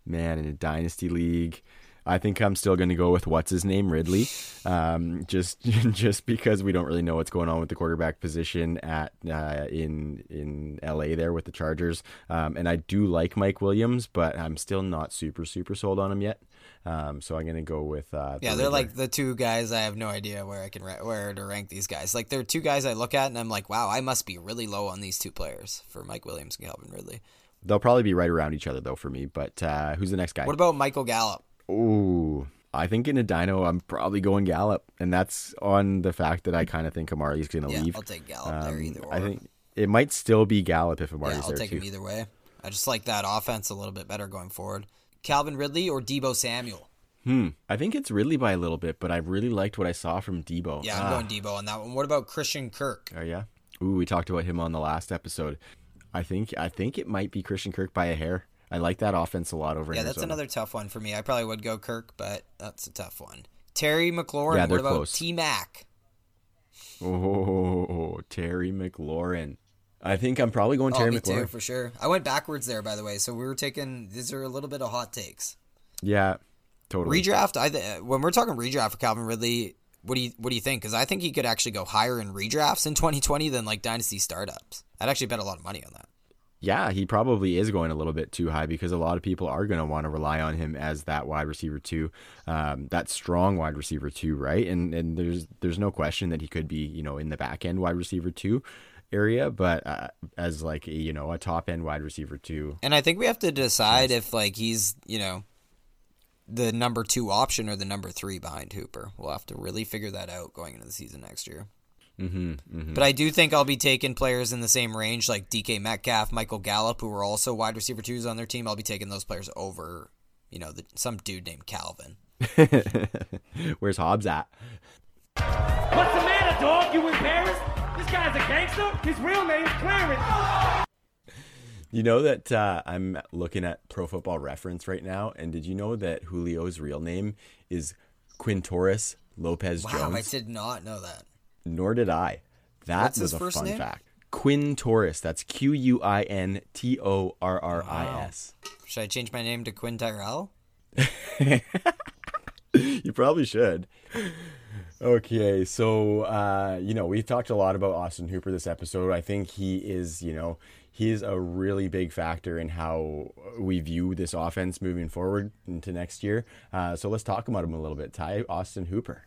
Speaker 1: man, in a dynasty league, I think I'm still going to go with what's his name, Ridley. Um, just just because we don't really know what's going on with the quarterback position at uh, in in LA there with the Chargers. Um, and I do like Mike Williams, but I'm still not super super sold on him yet. Um, so I'm gonna go with uh,
Speaker 2: yeah. they're like the two guys. I have no idea where I can ra- where to rank these guys. Like they're two guys I look at and I'm like, wow, I must be really low on these two players for Mike Williams and Calvin Ridley.
Speaker 1: They'll probably be right around each other though for me. But uh, who's the next guy?
Speaker 2: What about Michael Gallup?
Speaker 1: Ooh, I think in a dyno, I'm probably going Gallup, and that's on the fact that I kind of think Amari's going to
Speaker 2: yeah,
Speaker 1: leave.
Speaker 2: I'll take Gallup um, there either. Or.
Speaker 1: I think it might still be Gallup if Amari's
Speaker 2: yeah, I'll
Speaker 1: there
Speaker 2: take
Speaker 1: too.
Speaker 2: him either way. I just like that offense a little bit better going forward. Calvin Ridley or Deebo Samuel?
Speaker 1: Hmm. I think it's Ridley by a little bit, but I really liked what I saw from Deebo.
Speaker 2: Yeah, I'm ah. going Deebo on that one. What about Christian Kirk?
Speaker 1: Oh yeah. Ooh, we talked about him on the last episode. I think I think it might be Christian Kirk by a hair. I like that offense a lot over.
Speaker 2: Yeah,
Speaker 1: Arizona.
Speaker 2: that's another tough one for me. I probably would go Kirk, but that's a tough one. Terry McLaurin.
Speaker 1: Yeah,
Speaker 2: they're what about
Speaker 1: T
Speaker 2: Mac?
Speaker 1: Oh, Terry McLaurin. I think I'm probably going Terry
Speaker 2: oh,
Speaker 1: McLaurin
Speaker 2: too, for sure. I went backwards there, by the way. So we were taking these are a little bit of hot takes.
Speaker 1: Yeah, totally.
Speaker 2: Redraft. I th- when we're talking redraft for Calvin Ridley, what do you what do you think? Because I think he could actually go higher in redrafts in 2020 than like dynasty startups. I'd actually bet a lot of money on that.
Speaker 1: Yeah, he probably is going a little bit too high because a lot of people are going to want to rely on him as that wide receiver too, um, that strong wide receiver too, right? And and there's there's no question that he could be you know in the back end wide receiver too area, but uh, as like a, you know a top end wide receiver too.
Speaker 2: And I think we have to decide if like he's you know the number two option or the number three behind Hooper. We'll have to really figure that out going into the season next year.
Speaker 1: Mm-hmm, mm-hmm.
Speaker 2: But I do think I'll be taking players in the same range like DK Metcalf, Michael Gallup, who are also wide receiver twos on their team. I'll be taking those players over, you know, the, some dude named Calvin.
Speaker 1: Where's Hobbs at?
Speaker 5: What's the matter, dog? You embarrassed? This guy's a gangster. His real name's Clarence.
Speaker 1: You know that uh, I'm looking at Pro Football Reference right now, and did you know that Julio's real name is Quintorris Lopez
Speaker 2: Wow,
Speaker 1: Jones?
Speaker 2: I did not know that.
Speaker 1: Nor did I. That
Speaker 2: What's
Speaker 1: was
Speaker 2: his
Speaker 1: a
Speaker 2: first
Speaker 1: fun
Speaker 2: name?
Speaker 1: fact. Quintorris. That's Q U I N T O R R I S.
Speaker 2: Should I change my name to Quinn Tyrell?
Speaker 1: You probably should. Okay, so uh, you know we've talked a lot about Austin Hooper this episode. I think he is, you know, he is a really big factor in how we view this offense moving forward into next year. Uh, so let's talk about him a little bit. Ty Austin Hooper.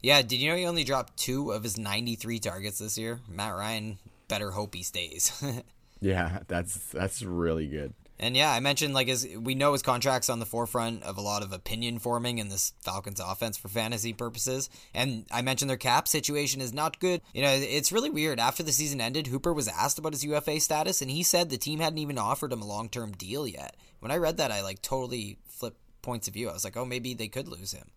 Speaker 2: Yeah, did you know he only dropped two of his 93 targets this year? Matt Ryan better hope he stays.
Speaker 1: Yeah, that's that's really good.
Speaker 2: And yeah, I mentioned like as we know his contract's on the forefront of a lot of opinion forming in this Falcons offense for fantasy purposes. And I mentioned their cap situation is not good. You know, it's really weird. After the season ended, Hooper was asked about his UFA status and he said the team hadn't even offered him a long-term deal yet. When I read that, I like totally flipped points of view. I was like, "Oh, maybe they could lose him."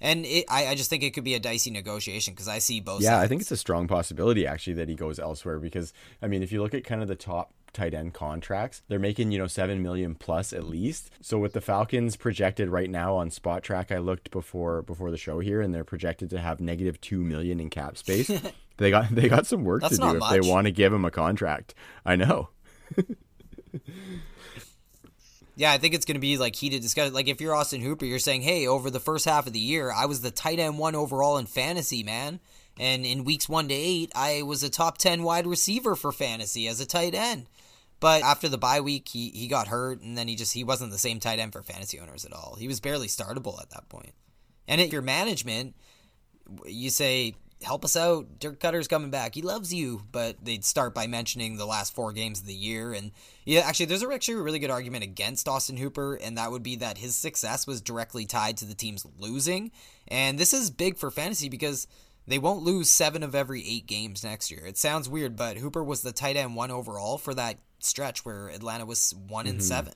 Speaker 2: And it, I, I just think it could be a dicey negotiation because I see both.
Speaker 1: Yeah,
Speaker 2: sides.
Speaker 1: I think it's a strong possibility actually that he goes elsewhere because I mean, if you look at kind of the top tight end contracts, they're making you know seven million plus at least. So with the Falcons projected right now on Spotrac, I looked before before the show here, and they're projected to have negative two million in cap space. they got they got some work
Speaker 2: That's
Speaker 1: to do
Speaker 2: not
Speaker 1: if
Speaker 2: much.
Speaker 1: they want to give him a contract. I know.
Speaker 2: Yeah, I think it's going to be like heated discussion. Like if you're Austin Hooper, you're saying, "Hey, over the first half of the year, I was the tight end one overall in fantasy, man, and in weeks one to eight, I was a top ten wide receiver for fantasy as a tight end." But after the bye week, he he got hurt, and then he just he wasn't the same tight end for fantasy owners at all. He was barely startable at that point. And at your management, you say, "Help us out, Dirk Koetter's coming back. He loves you." But they'd start by mentioning the last four games of the year, and yeah, actually, there's actually a really good argument against Austin Hooper, and that would be that his success was directly tied to the team's losing, and this is big for fantasy because. They won't lose seven of every eight games next year. It sounds weird, but Hooper was the tight end one overall for that stretch where Atlanta was one and seven.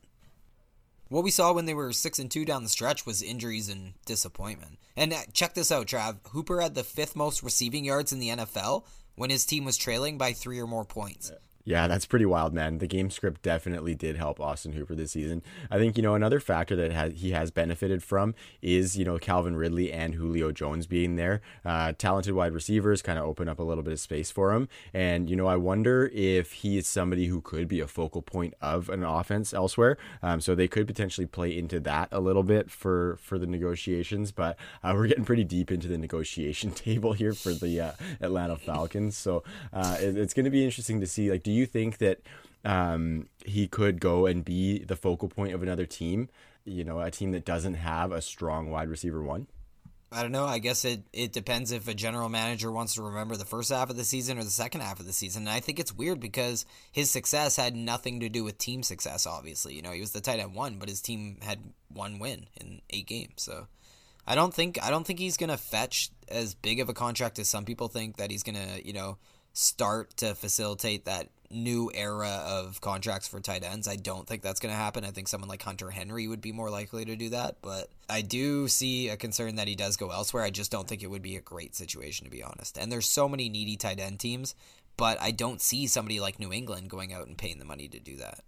Speaker 2: What we saw when they were six and two down the stretch was injuries and disappointment. And uh, check this out, Trav. Hooper had the fifth most receiving yards in the NFL when his team was trailing by three or more points.
Speaker 1: Yeah, that's pretty wild, man. The game script definitely did help Austin Hooper this season. I think you know another factor that has, he has benefited from is you know Calvin Ridley and Julio Jones being there. Uh, talented wide receivers kind of open up a little bit of space for him, and you know I wonder if he is somebody who could be a focal point of an offense elsewhere. Um, so they could potentially play into that a little bit for for the negotiations. But uh, we're getting pretty deep into the negotiation table here for the uh, Atlanta Falcons. So uh, it, it's going to be interesting to see. Like, do you think that um, he could go and be the focal point of another team? You know, a team that doesn't have a strong wide receiver one.
Speaker 2: I don't know. I guess it, it depends if a general manager wants to remember the first half of the season or the second half of the season. And I think it's weird because his success had nothing to do with team success, obviously. You know, he was the tight end one, but his team had one win in eight games. So I don't think I don't think he's gonna fetch as big of a contract as some people think that he's gonna, you know, start to facilitate that new era of contracts for tight ends. I don't think that's going to happen. I think someone like Hunter Henry would be more likely to do that, but I do see a concern that he does go elsewhere. I just don't think it would be a great situation to be honest. And there's so many needy tight end teams, but I don't see somebody like New England going out and paying the money to do that.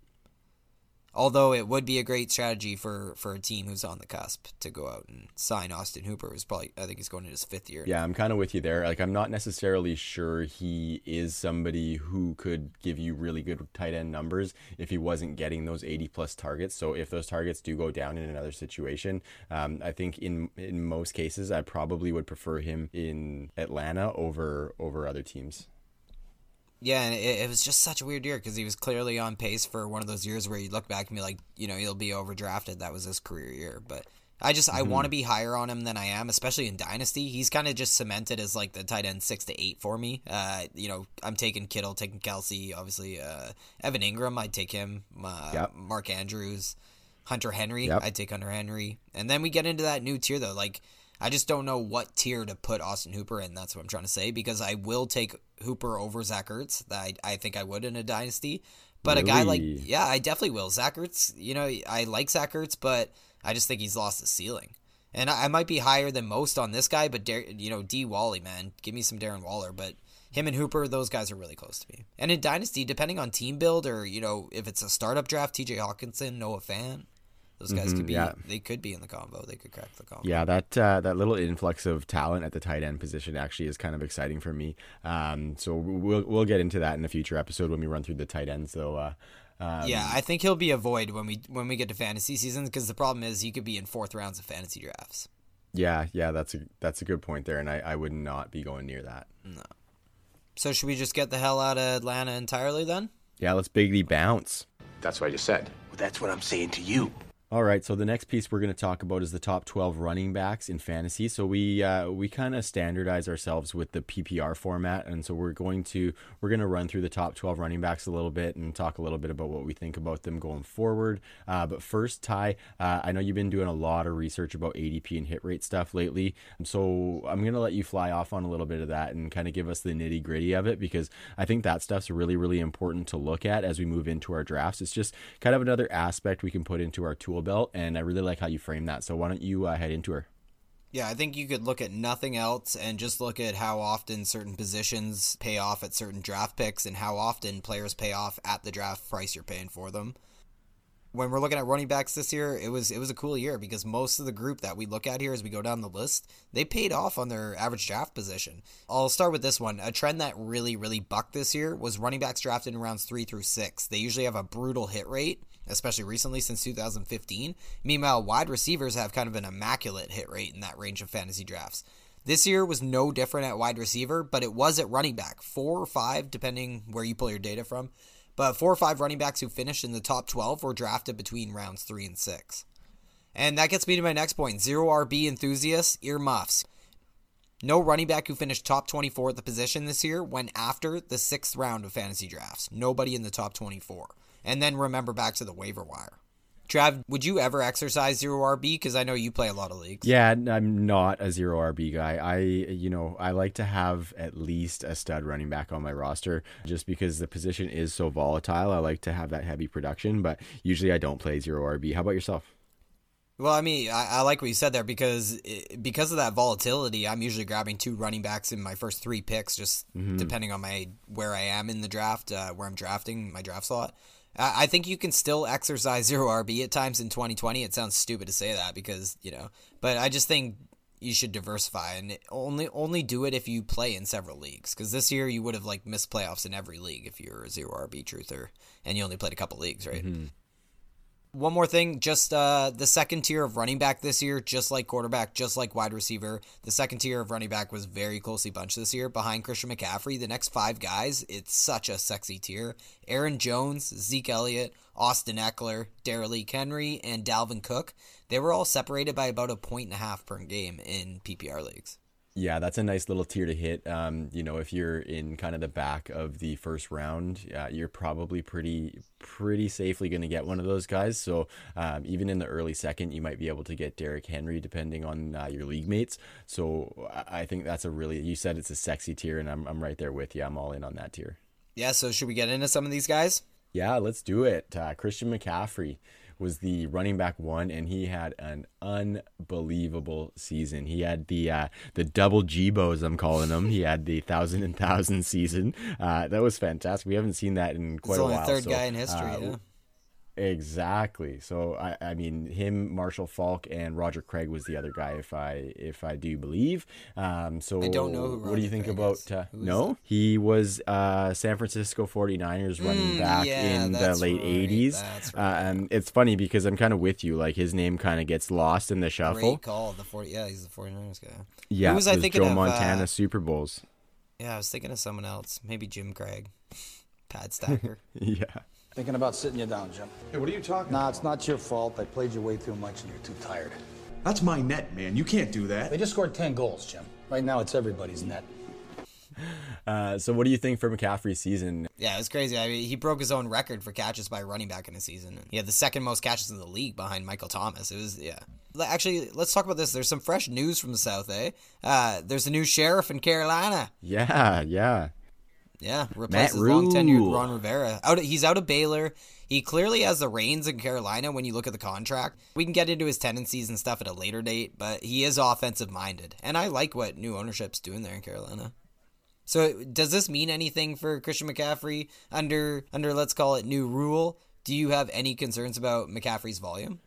Speaker 2: Although it would be a great strategy for, for a team who's on the cusp to go out and sign Austin Hooper, who's probably I think he's going in his fifth year.
Speaker 1: Yeah, I'm kind of with you there. Like, I'm not necessarily sure he is somebody who could give you really good tight end numbers if he wasn't getting those 80 plus targets. So if those targets do go down in another situation, um, I think in in most cases I probably would prefer him in Atlanta over over other teams.
Speaker 2: Yeah, and it, it was just such a weird year because he was clearly on pace for one of those years where you look back and be like, you know, he'll be overdrafted. That was his career year. But I just, I want to be higher on him than I am, especially in Dynasty. He's kind of just cemented as like the tight end six to eight for me. Uh, you know, I'm taking Kittle, taking Kelce, obviously, uh, Evan Engram, I'd take him, uh,
Speaker 1: Yep.
Speaker 2: Mark Andrews. Hunter Henry,
Speaker 1: Yep.
Speaker 2: I'd take Hunter Henry. And then we get into that new tier though. Like I just don't know what tier to put Austin Hooper in. That's what I'm trying to say because I will take Hooper over Zach Ertz. I, I think I would in a dynasty. But a guy like yeah, I definitely will. Zach Ertz, you know, I like Zach Ertz, but I just think he's lost the ceiling. And I, I might be higher than most on this guy, but Dar- you know, D Wally, man, give me some Darren Waller. But him and Hooper, those guys are really close to me. And in Dynasty, depending on team build or you know if it's a startup draft, T.J. Hockenson, Noah Fant, those guys could be
Speaker 1: yeah.
Speaker 2: they could be in the combo. They could crack the combo.
Speaker 1: Yeah, that uh, that little influx of talent at the tight end position actually is kind of exciting for me. Um, so we'll we'll get into that in a future episode when we run through the tight ends. So. uh, um,
Speaker 2: Yeah, I think he'll be a void when we when we get to fantasy seasons because the problem is he could be in fourth rounds of fantasy drafts.
Speaker 1: yeah, yeah, that's a that's a good point there, and I, I would not be going near that. No.
Speaker 2: So should we just get the hell out of Atlanta entirely then?
Speaker 1: Yeah, let's bigly bounce.
Speaker 3: That's what you said.
Speaker 6: Well, that's what I'm saying to you.
Speaker 1: All right, so the next piece we're going to talk about is the top 12 running backs in fantasy. So we uh, we kind of standardize ourselves with the PPR format, and so we're going to we're going to run through the top 12 running backs a little bit and talk a little bit about what we think about them going forward. Uh, but first, Ty, uh, I know you've been doing a lot of research about ADP and hit rate stuff lately, so I'm going to let you fly off on a little bit of that and kind of give us the nitty gritty of it because I think that stuff's really really important to look at as we move into our drafts. It's just kind of another aspect we can put into our tool belt, and I really like how you frame that. So why don't you uh, head into her?
Speaker 2: Yeah, I think you could look at nothing else and just look at how often certain positions pay off at certain draft picks and how often players pay off at the draft price you're paying for them. When we're looking at running backs this year, it was it was a cool year because most of the group that we look at here as we go down the list, they paid off on their average draft position. I'll start with this one. A trend that really really bucked this year was running backs drafted in rounds 3 through 6. They usually have a brutal hit rate, especially recently since 2015. Meanwhile, wide receivers have kind of an immaculate hit rate in that range of fantasy drafts. This year was no different at wide receiver, but it was at running back, four or five, depending where you pull your data from. But four or five running backs who finished in the top 12 were drafted between rounds three and six. And that gets me to my next point zero RB enthusiasts, earmuffs. No running back who finished top 24 at the position this year went after the sixth round of fantasy drafts. Nobody in the top 24. And then remember back to the waiver wire. Trav, would you ever exercise zero RB? Because I know you play a lot of leagues.
Speaker 1: Yeah, I'm not a zero RB guy. I, you know, I like to have at least a stud running back on my roster just because the position is so volatile. I like to have that heavy production, but usually I don't play zero RB. How about yourself?
Speaker 2: Well, I mean, I, I like what you said there because because of that volatility, I'm usually grabbing two running backs in my first three picks, just depending on my where I am in the draft, uh, where I'm drafting my draft slot. I, think you can still exercise zero RB at times in 2020. It sounds stupid to say that because you know, but I just think you should diversify and only only do it if you play in several leagues. Because this year you would have like missed playoffs in every league if you're a zero RB truther and you only played a couple leagues, right? Mm-hmm. One more thing, just uh, the second tier of running back this year, just like quarterback, just like wide receiver, the second tier of running back was very closely bunched this year behind Christian McCaffrey. The next five guys, it's such a sexy tier. Aaron Jones, Zeke Elliott, Austin Ekeler, Derrick Henry, and Dalvin Cook. They were all separated by about a point and a half per game in PPR leagues.
Speaker 1: Yeah, that's a nice little tier to hit. Um, you know, if you're in kind of the back of the first round, uh, you're probably pretty pretty safely going to get one of those guys. So um, even in the early second, you might be able to get Derrick Henry depending on uh, your league mates. So I think that's a really you said it's a sexy tier, and I'm I'm right there with you. I'm all in on that tier.
Speaker 2: Yeah, so should we get into some of these guys?
Speaker 1: Yeah, let's do it. Uh, Christian McCaffrey was the running back one, and he had an unbelievable season. He had the uh, the double Gbos, I'm calling them. He had the thousand and thousand season. Uh, that was fantastic. We haven't seen that in quite
Speaker 2: He's
Speaker 1: a
Speaker 2: only
Speaker 1: while.
Speaker 2: third
Speaker 1: so,
Speaker 2: guy in history.
Speaker 1: uh,
Speaker 2: yeah.
Speaker 1: Exactly. So I, I mean, him, Marshall Faulk, and Roger Craig was the other guy, if I if I do believe. Um, so
Speaker 2: I don't know who
Speaker 1: what do you think
Speaker 2: Craig
Speaker 1: about? Uh, no, he was uh, San Francisco 49ers running
Speaker 2: Mm,
Speaker 1: back
Speaker 2: yeah,
Speaker 1: in the late
Speaker 2: right,
Speaker 1: 80s.
Speaker 2: that's
Speaker 1: Uh, and it's funny because I'm kind of with you. Like his name kind of gets lost in the shuffle.
Speaker 2: Great call. The 40, yeah, he's the 49ers guy.
Speaker 1: Yeah,
Speaker 2: Who was I thinking
Speaker 1: Joe
Speaker 2: of, uh,
Speaker 1: Montana Super Bowls.
Speaker 2: Yeah, I was thinking of someone else. Maybe Jim Craig. Pad stacker.
Speaker 1: yeah.
Speaker 7: Thinking about sitting you down, Jim.
Speaker 8: Hey, what are you talking
Speaker 7: Nah, it's not your fault. I played you way too much and you're too tired.
Speaker 8: That's my net, man. You can't do that.
Speaker 7: They just scored 10 goals, Jim. Right now, it's everybody's net.
Speaker 1: Uh, so, what do you think for McCaffrey's season?
Speaker 2: Yeah, it was crazy. I mean, he broke his own record for catches by running back in a season. He had the second most catches in the league behind Michael Thomas. It was yeah. Actually, let's talk about this. There's some fresh news from the South, eh? Uh, there's a new sheriff in Carolina.
Speaker 1: Yeah, yeah.
Speaker 2: Yeah, replaces long tenured Ron Rivera. Out, of, he's out of Baylor. He clearly has the reins in Carolina when you look at the contract. We can get into his tendencies and stuff at a later date, but he is offensive minded, and I like what new ownership's doing there in Carolina. So, does this mean anything for Christian McCaffrey under under let's call it new rule? Do you have any concerns about McCaffrey's volume?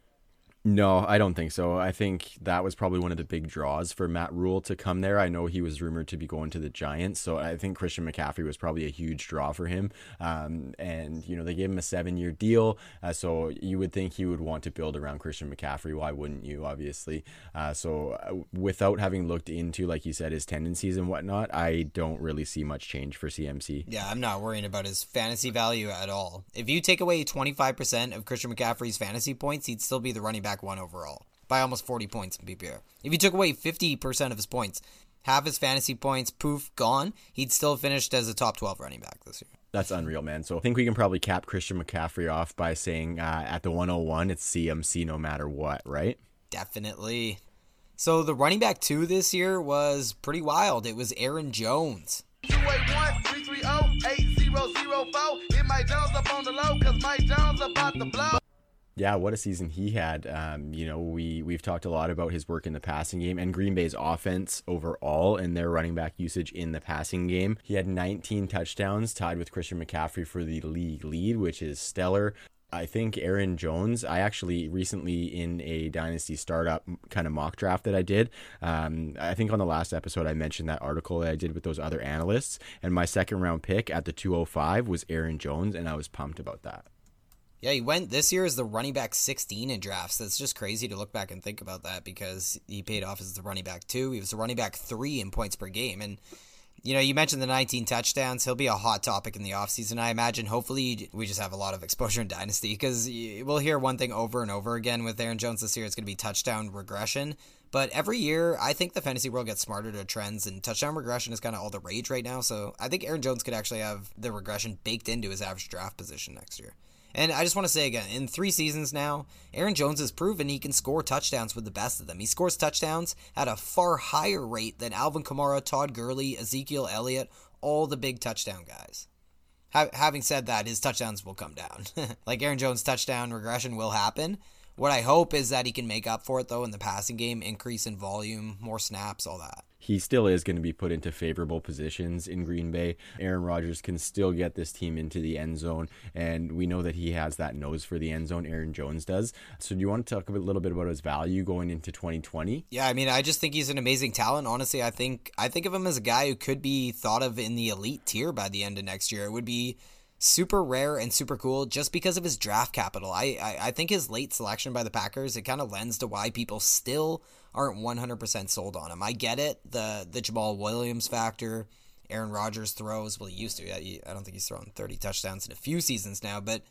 Speaker 1: No, I don't think so. I think that was probably one of the big draws for Matt Rhule to come there. I know he was rumored to be going to the Giants, so I think Christian McCaffrey was probably a huge draw for him. Um, and you know they gave him a seven-year deal, uh, so you would think he would want to build around Christian McCaffrey. Why wouldn't you? Obviously. Uh, so uh, without having looked into, like you said, his tendencies and whatnot, I don't really see much change for CMC.
Speaker 2: Yeah, I'm not worrying about his fantasy value at all. If you take away 25% of Christian McCaffrey's fantasy points, he'd still be the running back one overall by almost 40 points in PPR. If you took away 50% of his points, half his fantasy points, poof, gone, he'd still finished as a top 12 running back this year.
Speaker 1: That's unreal, man. So I think we can probably cap Christian McCaffrey off by saying uh, at the 101, it's CMC no matter what, right?
Speaker 2: Definitely. So the running back two this year was pretty wild. It was Aaron Jones. 281-330-8004. Hit Mike Jones up on the low because Mike Jones about to blow
Speaker 1: yeah, what a season he had. Um, you know, we we've talked a lot about his work in the passing game and Green Bay's offense overall and their running back usage in the passing game. He had 19 touchdowns, tied with Christian McCaffrey for the league lead, which is stellar. I think Aaron Jones, I actually recently in a dynasty startup kind of mock draft that I did. Um, I think on the last episode I mentioned that article that I did with those other analysts, and my second round pick at the 205 was Aaron Jones, and I was pumped about that.
Speaker 2: Yeah, he went this year as the running back 16 in drafts. That's just crazy to look back and think about that because he paid off as the running back two. He was the running back three in points per game. And, you know, you mentioned the 19 touchdowns. He'll be a hot topic in the offseason, I imagine. Hopefully, we just have a lot of exposure in Dynasty because we'll hear one thing over and over again with Aaron Jones this year. It's going to be touchdown regression. But every year, I think the fantasy world gets smarter to trends, and touchdown regression is kind of all the rage right now. So I think Aaron Jones could actually have the regression baked into his average draft position next year. And I just want to say again, in three seasons now, Aaron Jones has proven he can score touchdowns with the best of them. He scores touchdowns at a far higher rate than Alvin Kamara, Todd Gurley, Ezekiel Elliott, all the big touchdown guys. Having said that, his touchdowns will come down. like Aaron Jones' touchdown regression will happen. What I hope is that he can make up for it, though, in the passing game, increase in volume, more snaps, all that
Speaker 1: he still is going to be put into favorable positions in Green Bay. Aaron Rodgers can still get this team into the end zone, and we know that he has that nose for the end zone. Aaron Jones does. So, do you want to talk a little bit about his value going into 2020?
Speaker 2: Yeah, I mean, I just think he's an amazing talent. Honestly, I think I think of him as a guy who could be thought of in the elite tier by the end of next year. It would be super rare and super cool just because of his draft capital. I, I, I think his late selection by the Packers, it kind of lends to why people still aren't 100% sold on him. I get it, the the Jamaal Williams factor, Aaron Rodgers throws, well, he used to. I don't think he's thrown 30 touchdowns in a few seasons now, but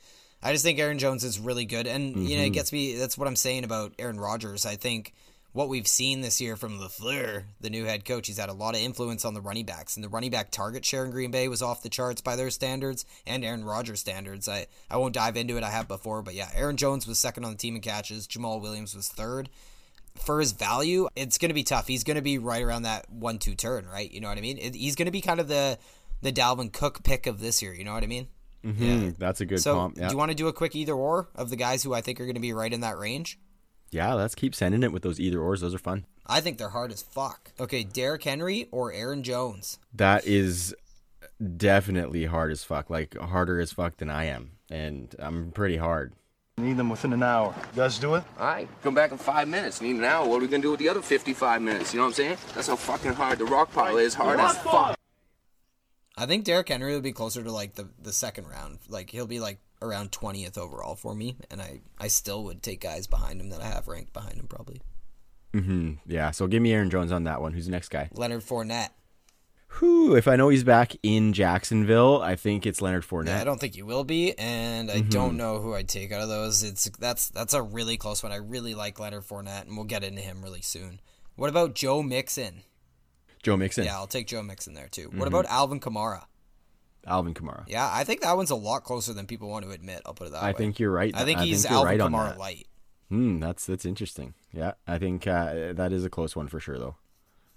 Speaker 2: I just think Aaron Jones is really good. And, mm-hmm. you know, it mm-hmm. gets me, that's what I'm saying about Aaron Rodgers. I think what we've seen this year from LaFleur, the new head coach, he's had a lot of influence on the running backs. And the running back target share in Green Bay was off the charts by their standards and Aaron Rodgers' standards. I, I won't dive into it, I have before, but yeah, Aaron Jones was second on the team in catches, Jamaal Williams was third. For his value, it's going to be tough. He's going to be right around that one two turn, right? You know what I mean? It, he's going to be kind of the the Dalvin Cook pick of this year. You know what I mean?
Speaker 1: Mm-hmm. Yeah, that's a good
Speaker 2: so,
Speaker 1: comp.
Speaker 2: Yeah. Do you want to do a quick either or of the guys who I think are going to be right in that range?
Speaker 1: Yeah, let's keep sending it with those either ors. Those are fun.
Speaker 2: I think they're hard as fuck. Okay, Derrick Henry or Aaron Jones?
Speaker 1: That is definitely hard as fuck. Like harder as fuck than I am, and I'm pretty hard.
Speaker 8: Need them within an hour. You guys do it?
Speaker 6: All right, come back in five minutes. Need an hour. What are we gonna do with the other 55 minutes? You know what I'm saying? That's how fucking hard the rock pile is. Hard as fuck.
Speaker 2: I think Derrick Henry will be closer to like the the second round. Like he'll be like around 20th overall for me, and I, I still would take guys behind him that I have ranked behind him probably.
Speaker 1: Mm-hmm. Yeah. So give me Aaron Jones on that one. Who's the next guy?
Speaker 2: Leonard Fournette.
Speaker 1: Who? If I know he's back in Jacksonville, I think it's Leonard Fournette. Yeah,
Speaker 2: I don't think he will be, and I mm-hmm. don't know who I'd take out of those. It's that's that's a really close one. I really like Leonard Fournette, and we'll get into him really soon. What about Joe Mixon?
Speaker 1: Joe Mixon.
Speaker 2: Yeah, I'll take Joe Mixon there too.
Speaker 1: Mm-hmm.
Speaker 2: What about Alvin Kamara?
Speaker 1: Alvin Kamara.
Speaker 2: Yeah, I think that one's a lot closer than people want to admit. I'll put it that way.
Speaker 1: I think you're right.
Speaker 2: I think he's
Speaker 1: you're
Speaker 2: Alvin
Speaker 1: right
Speaker 2: Kamara
Speaker 1: that.
Speaker 2: light.
Speaker 1: Hmm, that's that's interesting. Yeah, I think uh, that is a close one for sure, though.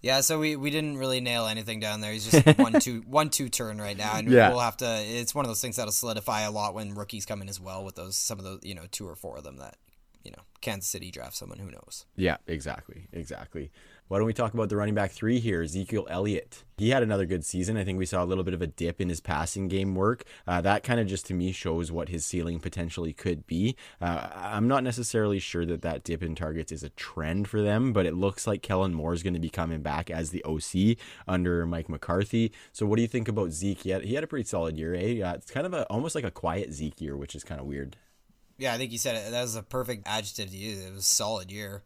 Speaker 2: Yeah, so we, we didn't really nail anything down there. He's just one two one two turn right now, and
Speaker 1: Yeah.
Speaker 2: we'll have to. It's one of those things that'll solidify a lot when rookies come in as well. With those some of those you know two or four of them that you know Kansas City draft someone who knows.
Speaker 1: Yeah, exactly, exactly. Why don't we talk about the running back three here, Ezekiel Elliott? He had another good season. I think we saw a little bit of a dip in his passing game work. Uh, that kind of just to me shows what his ceiling potentially could be. Uh, I'm not necessarily sure that that dip in targets is a trend for them, but it looks like Kellen Moore is going to be coming back as the OC under Mike McCarthy. So, what do you think about Zeke? He had, he had a pretty solid year, eh? Uh, it's kind of a almost like a quiet Zeke year, which is kind of weird.
Speaker 2: Yeah, I think you said it. That was a perfect adjective to use. It was a solid year.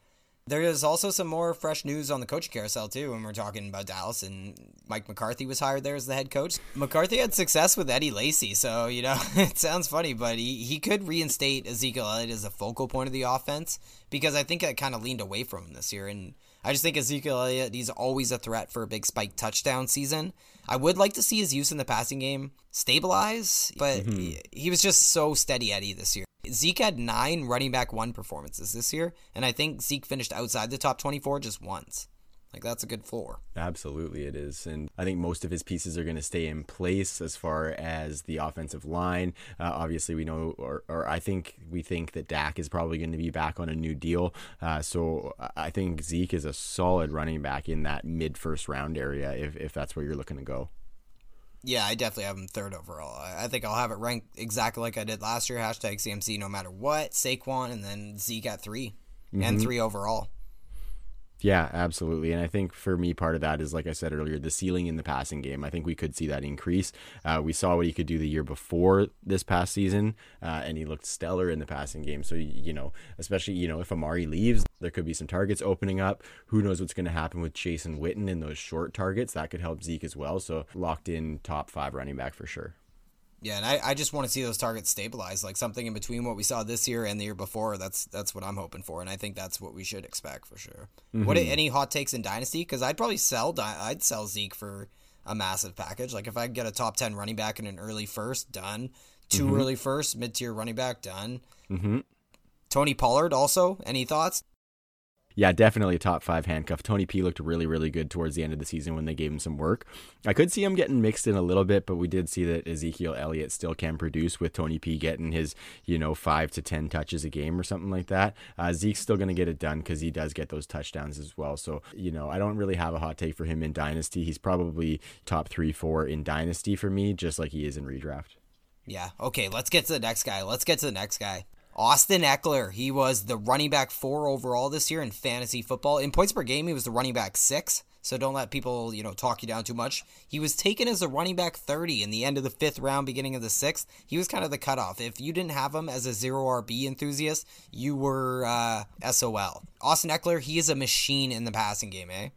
Speaker 2: There is also some more fresh news on the coaching carousel too when we're talking about Dallas and Mike McCarthy was hired there as the head coach. McCarthy had success with Eddie Lacy, so you know it sounds funny, but he, he could reinstate Ezekiel Elliott as a focal point of the offense because I think it kind of leaned away from him this year, and I just think Ezekiel Elliott he's always a threat for a big spike touchdown season. I would like to see his use in the passing game stabilize, but he, he was just so steady Eddie this year. Zeke had nine running back one performances this year, and I think Zeke finished outside the top 24 just once. Like, that's a good floor.
Speaker 1: Absolutely, it is. And I think most of his pieces are going to stay in place as far as the offensive line. Uh, obviously, we know, or, or I think we think that Dak is probably going to be back on a new deal. Uh, so I think Zeke is a solid running back in that mid first round area if, if that's where you're looking to go.
Speaker 2: Yeah, I definitely have him third overall. I think I'll have it ranked exactly like I did last year. Hashtag CMC no matter what. Saquon and then Zeke at 3 and mm-hmm. three overall.
Speaker 1: Yeah, absolutely. And I think for me, part of that is, like I said earlier, the ceiling in the passing game. I think we could see that increase. Uh, we saw what he could do the year before this past season, uh, and he looked stellar in the passing game. So, you know, especially, you know, if Amari leaves, there could be some targets opening up. Who knows what's going to happen with Jason Witten in those short targets? That could help Zeke as well. So, locked in top five running back for sure.
Speaker 2: Yeah, and I, I just want to see those targets stabilize, like something in between what we saw this year and the year before. That's that's what I'm hoping for, and I think that's what we should expect for sure. What any hot takes in dynasty? Because I'd probably sell I'd sell Zeke for a massive package. Like if I get a top ten running back in an early first, done. 2 early first, mid tier running back, done.
Speaker 1: Mm-hmm.
Speaker 2: Tony Pollard also. Any thoughts?
Speaker 1: Yeah, definitely a top five handcuff. Tony P looked really, really good towards the end of the season when they gave him some work. I could see him getting mixed in a little bit, but we did see that Ezekiel Elliott still can produce with Tony P getting his, you know, five to 10 touches a game or something like that. Uh, Zeke's still going to get it done because he does get those touchdowns as well. So, you know, I don't really have a hot take for him in Dynasty. He's probably top three, four in Dynasty for me, just like he is in redraft.
Speaker 2: Yeah. Okay, let's get to the next guy. Let's get to the next guy. Austin Ekeler. He was the running back four overall this year in fantasy football. In points per game, he was the running back six. So don't let people, you know, talk you down too much. He was taken as a running back 30 in the end of the fifth round, beginning of the sixth. He was kind of the cutoff. If you didn't have him as a zero RB enthusiast, you were uh, SOL. Austin Ekeler, he is a machine in the passing game, eh?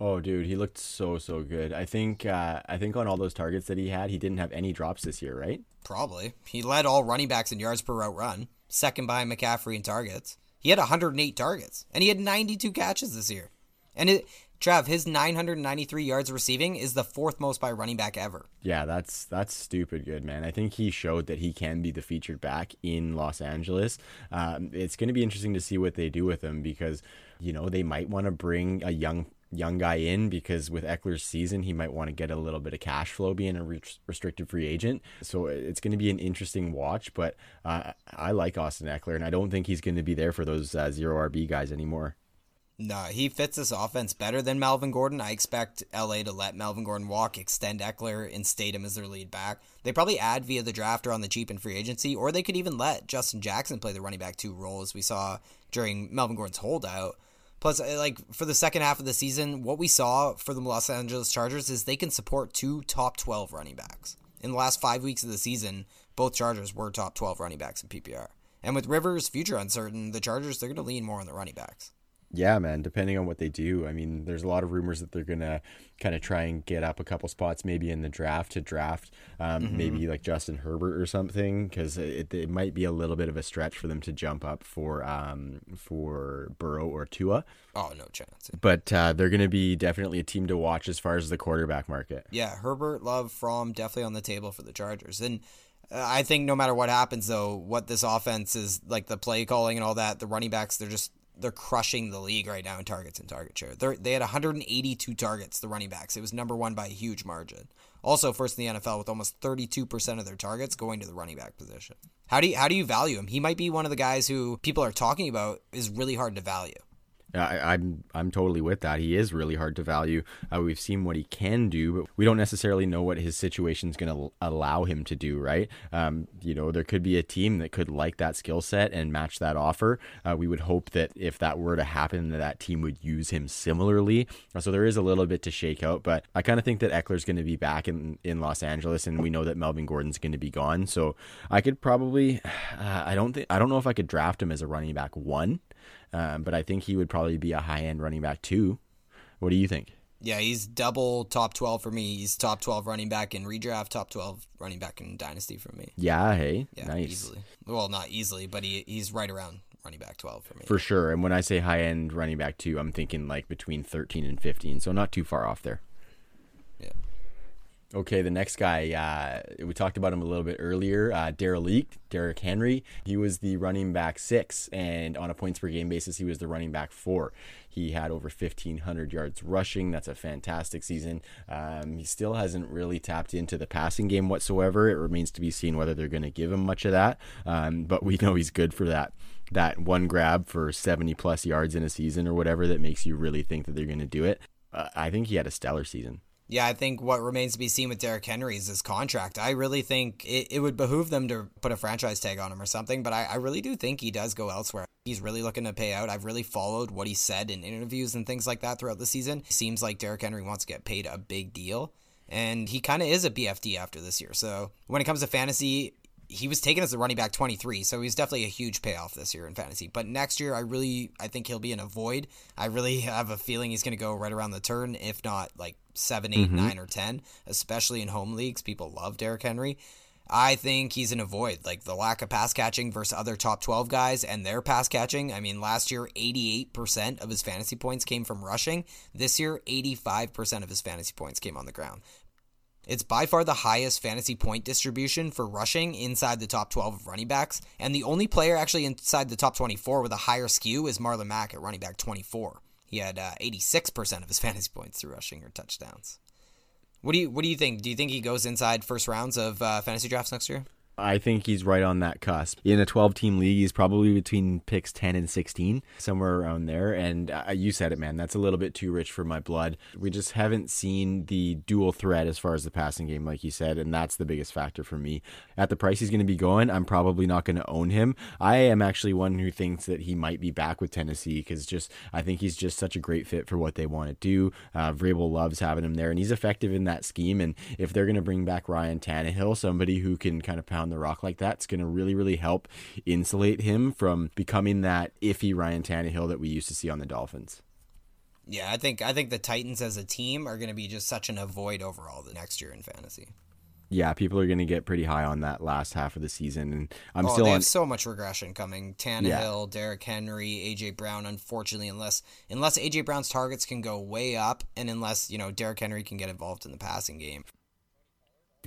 Speaker 1: Oh, dude, he looked so so good. I think uh, I think on all those targets that he had, he didn't have any drops this year, right?
Speaker 2: Probably. He led all running backs in yards per route run, second behind McCaffrey in targets. He had 108 targets, and he had 92 catches this year. And it, Trav, his 993 yards receiving is the fourth most by running back ever.
Speaker 1: Yeah, that's that's stupid good, man. I think he showed that he can be the featured back in Los Angeles. Um, it's going to be interesting to see what they do with him because you know they might want to bring a young young guy in because with Ekeler's season, he might want to get a little bit of cash flow being a re- restricted free agent. So it's going to be an interesting watch. But uh, I like Austin Ekeler, and I don't think he's going to be there for those uh, zero RB guys anymore.
Speaker 2: No, he fits this offense better than Melvin Gordon. I expect LA to let Melvin Gordon walk, extend Ekeler, and state him as their lead back. They probably add via the draft or on the cheap in free agency, or they could even let Justin Jackson play the running back two role as we saw during Melvin Gordon's holdout. Plus, uh, like for the second half of the season, what we saw for the Los Angeles Chargers is they can support two top 12 running backs. In the last five weeks of the season, both Chargers were top 12 running backs in PPR. And with Rivers' future uncertain, the Chargers, they're going to lean more on the running backs.
Speaker 1: Yeah, man, depending on what they do. I mean, there's a lot of rumors that they're going to kind of try and get up a couple spots maybe in the draft to draft um, mm-hmm. maybe like Justin Herbert or something because it, it might be a little bit of a stretch for them to jump up for um, for Burrow or Tua.
Speaker 2: Oh, no chance.
Speaker 1: But uh, they're going to be definitely a team to watch as far as the quarterback market.
Speaker 2: Yeah, Herbert, Love, Fromm definitely on the table for the Chargers. And uh, I think no matter what happens, though, what this offense is like the play calling and all that, the running backs, they're just they're crushing the league right now in targets and target share. They they had 182 targets, the running backs. It was number one by a huge margin. Also first in the NFL with almost 32% of their targets going to the running back position. How do you how do you value him? He might be one of the guys who people are talking about is really hard to value.
Speaker 1: I, am I'm, I'm totally with that. He is really hard to value. Uh, we've seen what he can do, but we don't necessarily know what his situation is going to allow him to do. Right? Um, you know, there could be a team that could like that skill set and match that offer. Uh, we would hope that if that were to happen, that that team would use him similarly. So there is a little bit to shake out, but I kind of think that Ekeler's going to be back in in Los Angeles, and we know that Melvin Gordon's going to be gone. So I could probably, uh, I don't think, I don't know if I could draft him as a running back one. Um, but I think he would probably be a high end running back too. What do you think?
Speaker 2: Yeah, he's double top 12 for me. He's top 12 running back in redraft, top 12 running back in dynasty for me.
Speaker 1: Yeah, hey.
Speaker 2: Yeah,
Speaker 1: nice.
Speaker 2: easily. Well, not easily, but he he's right around running back 12 for me.
Speaker 1: For sure. And when I say high end running back too, I'm thinking like between 13 and 15, so not too far off there.
Speaker 2: Yeah.
Speaker 1: Okay, the next guy, uh, we talked about him a little bit earlier. Uh, Derek Derrick Henry. He was the running back six, and on a points per game basis, he was the running back four. He had over 1,500 yards rushing. That's a fantastic season. Um, he still hasn't really tapped into the passing game whatsoever. It remains to be seen whether they're going to give him much of that. Um, but we know he's good for that that one grab for 70 plus yards in a season or whatever that makes you really think that they're going to do it. Uh, I think he had a stellar season.
Speaker 2: Yeah, I think what remains to be seen with Derrick Henry is his contract. I really think it, it would behoove them to put a franchise tag on him or something, but I, I really do think he does go elsewhere. He's really looking to pay out. I've really followed what he said in interviews and things like that throughout the season. Seems like Derrick Henry wants to get paid a big deal. And he kind of is a BFD after this year. So when it comes to fantasy, he was taken as a running back 23, so he's definitely a huge payoff this year in fantasy. But next year, I really, I think he'll be in a void. I really have a feeling he's going to go right around the turn, if not like 7, 8, mm-hmm. 9, or 10, especially in home leagues. People love Derrick Henry. I think he's in a void. Like the lack of pass catching versus other top 12 guys and their pass catching. I mean, last year, 88% of his fantasy points came from rushing. This year, 85% of his fantasy points came on the ground. It's by far the highest fantasy point distribution for rushing inside the top 12 of running backs, and the only player actually inside the top 24 with a higher skew is Marlon Mack at running back 24. He had uh, 86% of his fantasy points through rushing or touchdowns. What do you What do you think? Do you think he goes inside first rounds of uh, fantasy drafts next year?
Speaker 1: I think he's right on that cusp. In a 12 team league, he's probably between picks 10 and 16, somewhere around there. And uh, you said it, man. That's a little bit too rich for my blood. We just haven't seen the dual threat as far as the passing game, like you said. And that's the biggest factor for me. At the price he's going to be going, I'm probably not going to own him. I am actually one who thinks that he might be back with Tennessee because just I think he's just such a great fit for what they want to do. Uh, Vrabel loves having him there, and he's effective in that scheme. And if they're going to bring back Ryan Tannehill, somebody who can kind of pound the rock like that. It's going to really, really help insulate him from becoming that iffy Ryan Tannehill that we used to see on the Dolphins.
Speaker 2: Yeah, I think I think the Titans as a team are going to be just such an avoid overall the next year in fantasy.
Speaker 1: Yeah, people are going to get pretty high on that last half of the season, and I'm
Speaker 2: oh,
Speaker 1: still
Speaker 2: they
Speaker 1: on.
Speaker 2: have so much regression coming. Tannehill, yeah. Derrick Henry, AJ Brown. Unfortunately, unless unless AJ Brown's targets can go way up, and unless you know Derrick Henry can get involved in the passing game,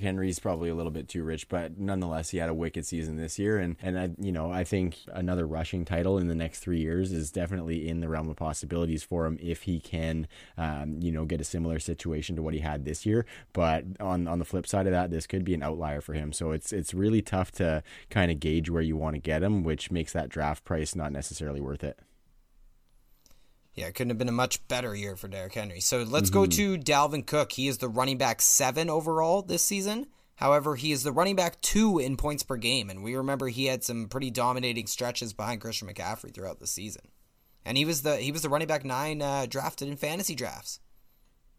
Speaker 1: Henry's probably a little bit too rich, but nonetheless, he had a wicked season this year, and and I, you know, I think another rushing title in the next three years is definitely in the realm of possibilities for him if he can, um, you know, get a similar situation to what he had this year. But on on the flip side of that, this could be an outlier for him. So it's it's really tough to kind of gauge where you want to get him, which makes that draft price not necessarily worth it.
Speaker 2: Yeah, it couldn't have been a much better year for Derrick Henry. So let's mm-hmm. go to Dalvin Cook. He is the running back seven overall this season. However, he is the running back two in points per game, and we remember he had some pretty dominating stretches behind Christian McCaffrey throughout the season. And he was the he was the running back nine uh, drafted in fantasy drafts.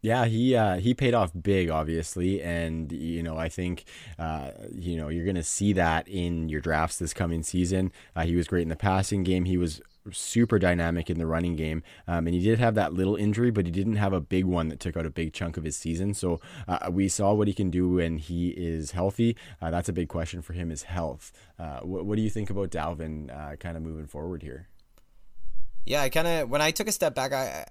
Speaker 1: Yeah, he uh, he paid off big, obviously, and you know I think uh, you know you're going to see that in your drafts this coming season. Uh, he was great in the passing game. He was super dynamic in the running game. Um, and he did have that little injury, but he didn't have a big one that took out a big chunk of his season. So uh, we saw what he can do when he is healthy. Uh, that's a big question for him is health. Uh, what, what, do you think about Dalvin uh, kind of moving forward here?
Speaker 2: Yeah, I kind of when I took a step back, I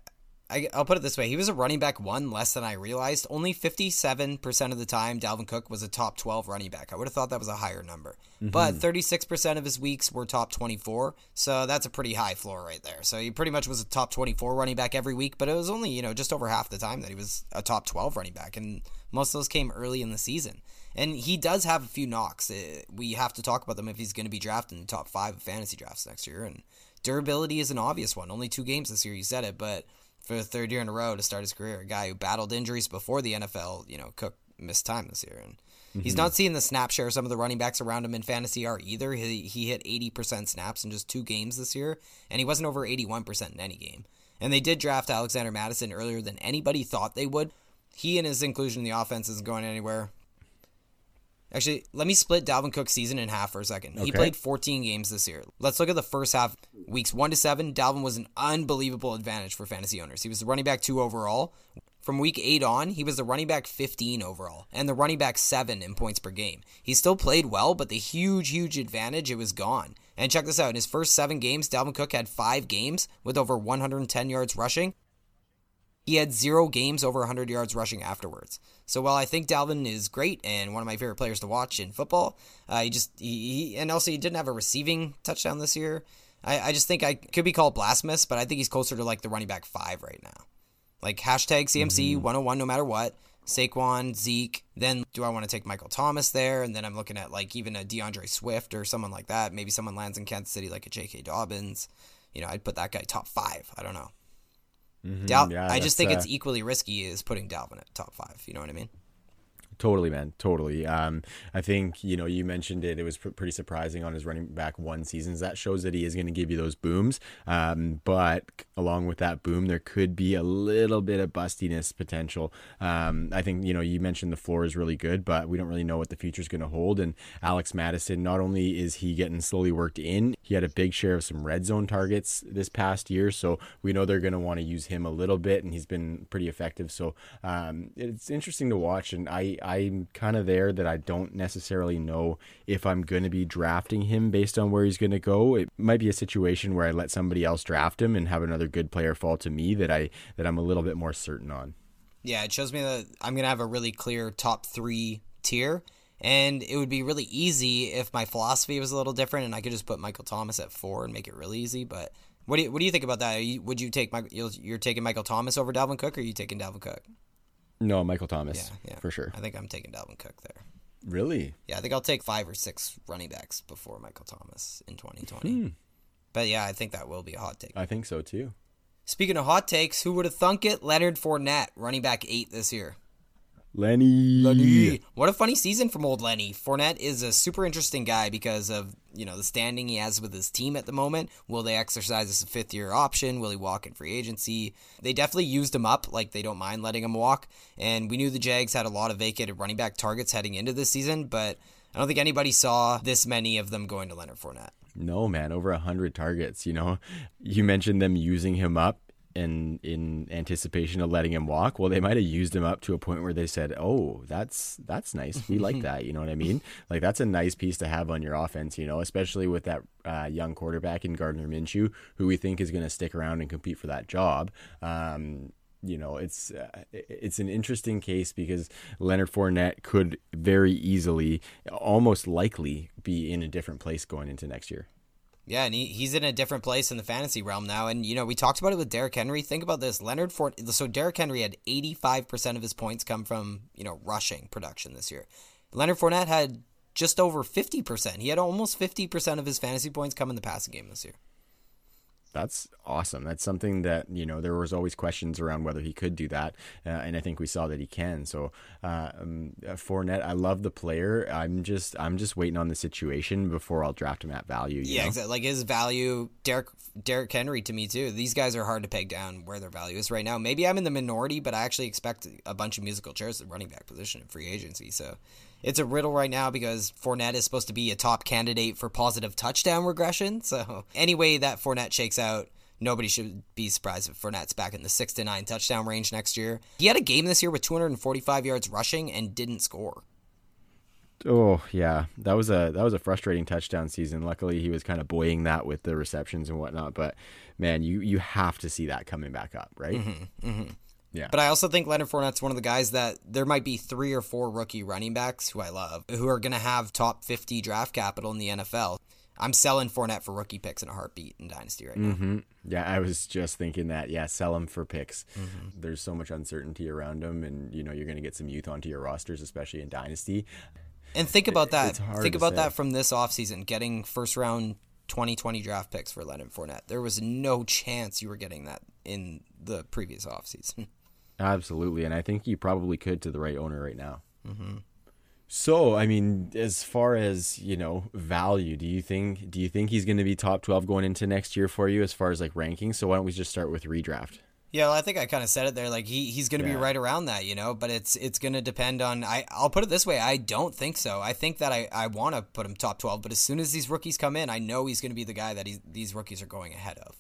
Speaker 2: I, will put it this way: he was a running back one less than I realized. Only fifty-seven percent of the time, Dalvin Cook was a top twelve running back. I would have thought that was a higher number, mm-hmm. but thirty-six percent of his weeks were top twenty-four. So that's a pretty high floor right there. So he pretty much was a top twenty-four running back every week, but it was only you know just over half the time that he was a top twelve running back, and most of those came early in the season. And he does have a few knocks. Uh, we have to talk about them if he's going to be drafted in the top five of fantasy drafts next year. And durability is an obvious one. Only two games this year, you said it, but for the third year in a row to start his career. A guy who battled injuries before the NFL, you know, Cook missed time this year. And mm-hmm. he's not seeing the snap share some of the running backs around him in fantasy are either. He, he hit 80% snaps in just two games this year, and he wasn't over 81% in any game. And they did draft Alexander Mattison earlier than anybody thought they would. He and his inclusion in the offense isn't going anywhere. Actually, let me split Dalvin Cook's season in half for a second. Okay. He played 14 games this year. Let's look at the first half. Weeks 1 to 7, Dalvin was an unbelievable advantage for fantasy owners. He was the running back 2 overall. From week 8 on, he was the running back 15 overall and the running back 7 in points per game. He still played well, but the huge, huge advantage, it was gone. And check this out in his first seven games, Dalvin Cook had five games with over 110 yards rushing he had zero games over 100 yards rushing afterwards. So while I think Dalvin is great and one of my favorite players to watch in football, uh, he just he, he, and also he didn't have a receiving touchdown this year. I, I just think I could be called blasphemous, but I think he's closer to like the running back five right now. Like hashtag CMC mm-hmm. 101 no matter what. Saquon, Zeke. Then do I want to take Michael Thomas there? And then I'm looking at like even a D'Andre Swift or someone like that. Maybe someone lands in Kansas City like a J.K. Dobbins. You know, I'd put that guy top five. I don't know. Mm-hmm, Dal- yeah, I just think uh, it's equally risky as putting Dalvin at top five. You know what I mean?
Speaker 1: Totally, man. Totally. Um, I think you know you mentioned it. It was pr- pretty surprising on his running back one seasons. That shows that he is going to give you those booms. Um, but along with that boom, there could be a little bit of bustiness potential. Um, I think you know you mentioned the floor is really good, but we don't really know what the future is going to hold. And Alex Mattison, not only is he getting slowly worked in, he had a big share of some red zone targets this past year, so we know they're going to want to use him a little bit, and he's been pretty effective. So um, it's interesting to watch, and I I'm kind of there that I don't necessarily know if I'm going to be drafting him based on where he's going to go. It might be a situation where I let somebody else draft him and have another good player fall to me that I that I'm a little bit more certain on.
Speaker 2: Yeah, it shows me that I'm going to have a really clear top 3 tier and it would be really easy if my philosophy was a little different and I could just put Michael Thomas at 4 and make it really easy, but what do you, what do you think about that? You, would you take you're taking Michael Thomas over Dalvin Cook or are you taking Dalvin Cook?
Speaker 1: No, Michael Thomas. Yeah, yeah, for sure.
Speaker 2: I think I'm taking Dalvin Cook there.
Speaker 1: Really?
Speaker 2: Yeah, I think I'll take five or six running backs before Michael Thomas in 2020. Hmm. But yeah, I think that will be a hot take.
Speaker 1: I think so too.
Speaker 2: Speaking of hot takes, who would have thunk it? Leonard Fournette, running back eight this year.
Speaker 1: Lenny.
Speaker 2: Lenny. What a funny season from old Lenny. Fournette is a super interesting guy because of, you know, the standing he has with his team at the moment. Will they exercise as a fifth year option? Will he walk in free agency? They definitely used him up, like they don't mind letting him walk. And we knew the Jags had a lot of vacated running back targets heading into this season, but I don't think anybody saw this many of them going to Leonard Fournette.
Speaker 1: No, man, over a hundred targets. You know, you mentioned them using him up in in anticipation of letting him walk well they might have used him up to a point where they said oh that's that's nice. We like that. You know what i mean? Like that's a nice piece to have on your offense you know especially with that uh, young quarterback in gardner minshew who we think is going to stick around and compete for that job. Um, you know, it's uh, it's an interesting case because Leonard Fournette could very easily, almost likely, be in a different place going into next year.
Speaker 2: Yeah, and he, he's in a different place in the fantasy realm now. And, you know, we talked about it with Derrick Henry. Think about this. Leonard Fort so Derrick Henry had 85% of his points come from, you know, rushing production this year. Leonard Fournette had just over 50%. He had almost 50% of his fantasy points come in the passing game this year
Speaker 1: that's awesome. That's something that you know there was always questions around whether he could do that, uh, and I think we saw that he can. So uh, um, Fournette, I love the player. I'm just I'm just waiting on the situation before I'll draft him at value.
Speaker 2: yeah, know? exactly. Like his value, Derek Derrick Henry to me too. These guys are hard to peg down where their value is right now. Maybe I'm in the minority, but I actually expect a bunch of musical chairs at running back position in free agency. So it's a riddle right now because Fournette is supposed to be a top candidate for positive touchdown regression. So any way that Fournette shakes out out. Nobody should be surprised if Fournette's back in the six to nine touchdown range next year. He had a game this year with 245 yards rushing and didn't score.
Speaker 1: Oh yeah, that was a that was a frustrating touchdown season. Luckily, he was kind of buoying that with the receptions and whatnot. But man, you you have to see that coming back up, right?
Speaker 2: Mm-hmm, mm-hmm.
Speaker 1: Yeah.
Speaker 2: But I also think Leonard Fournette's one of the guys that there might be three or four rookie running backs who I love who are going to have top 50 draft capital in the NFL. I'm selling Fournette for rookie picks in a heartbeat in Dynasty right now.
Speaker 1: Mm-hmm. Yeah, I was just thinking that. Yeah, sell him for picks. Mm-hmm. There's so much uncertainty around him, and you know you're going to get some youth onto your rosters, especially in Dynasty.
Speaker 2: And think about that. Think about say. that from this offseason, getting first round 2020 draft picks for Leonard Fournette. There was no chance you were getting that in the previous offseason.
Speaker 1: Absolutely, and I think you probably could to the right owner right now. Mm-hmm. So, I mean, as far as you know, value, do you think do you think he's going to be top twelve going into next year for you as far as like ranking? So why don't we just start with redraft?
Speaker 2: Yeah, well, I think I kind of said it there. Like he he's going to yeah. be right around that, you know. But it's it's going to depend on. I I'll put it this way. I don't think so. I think that I I want to put him top twelve. But as soon as these rookies come in, I know he's going to be the guy that he's, these rookies are going ahead of.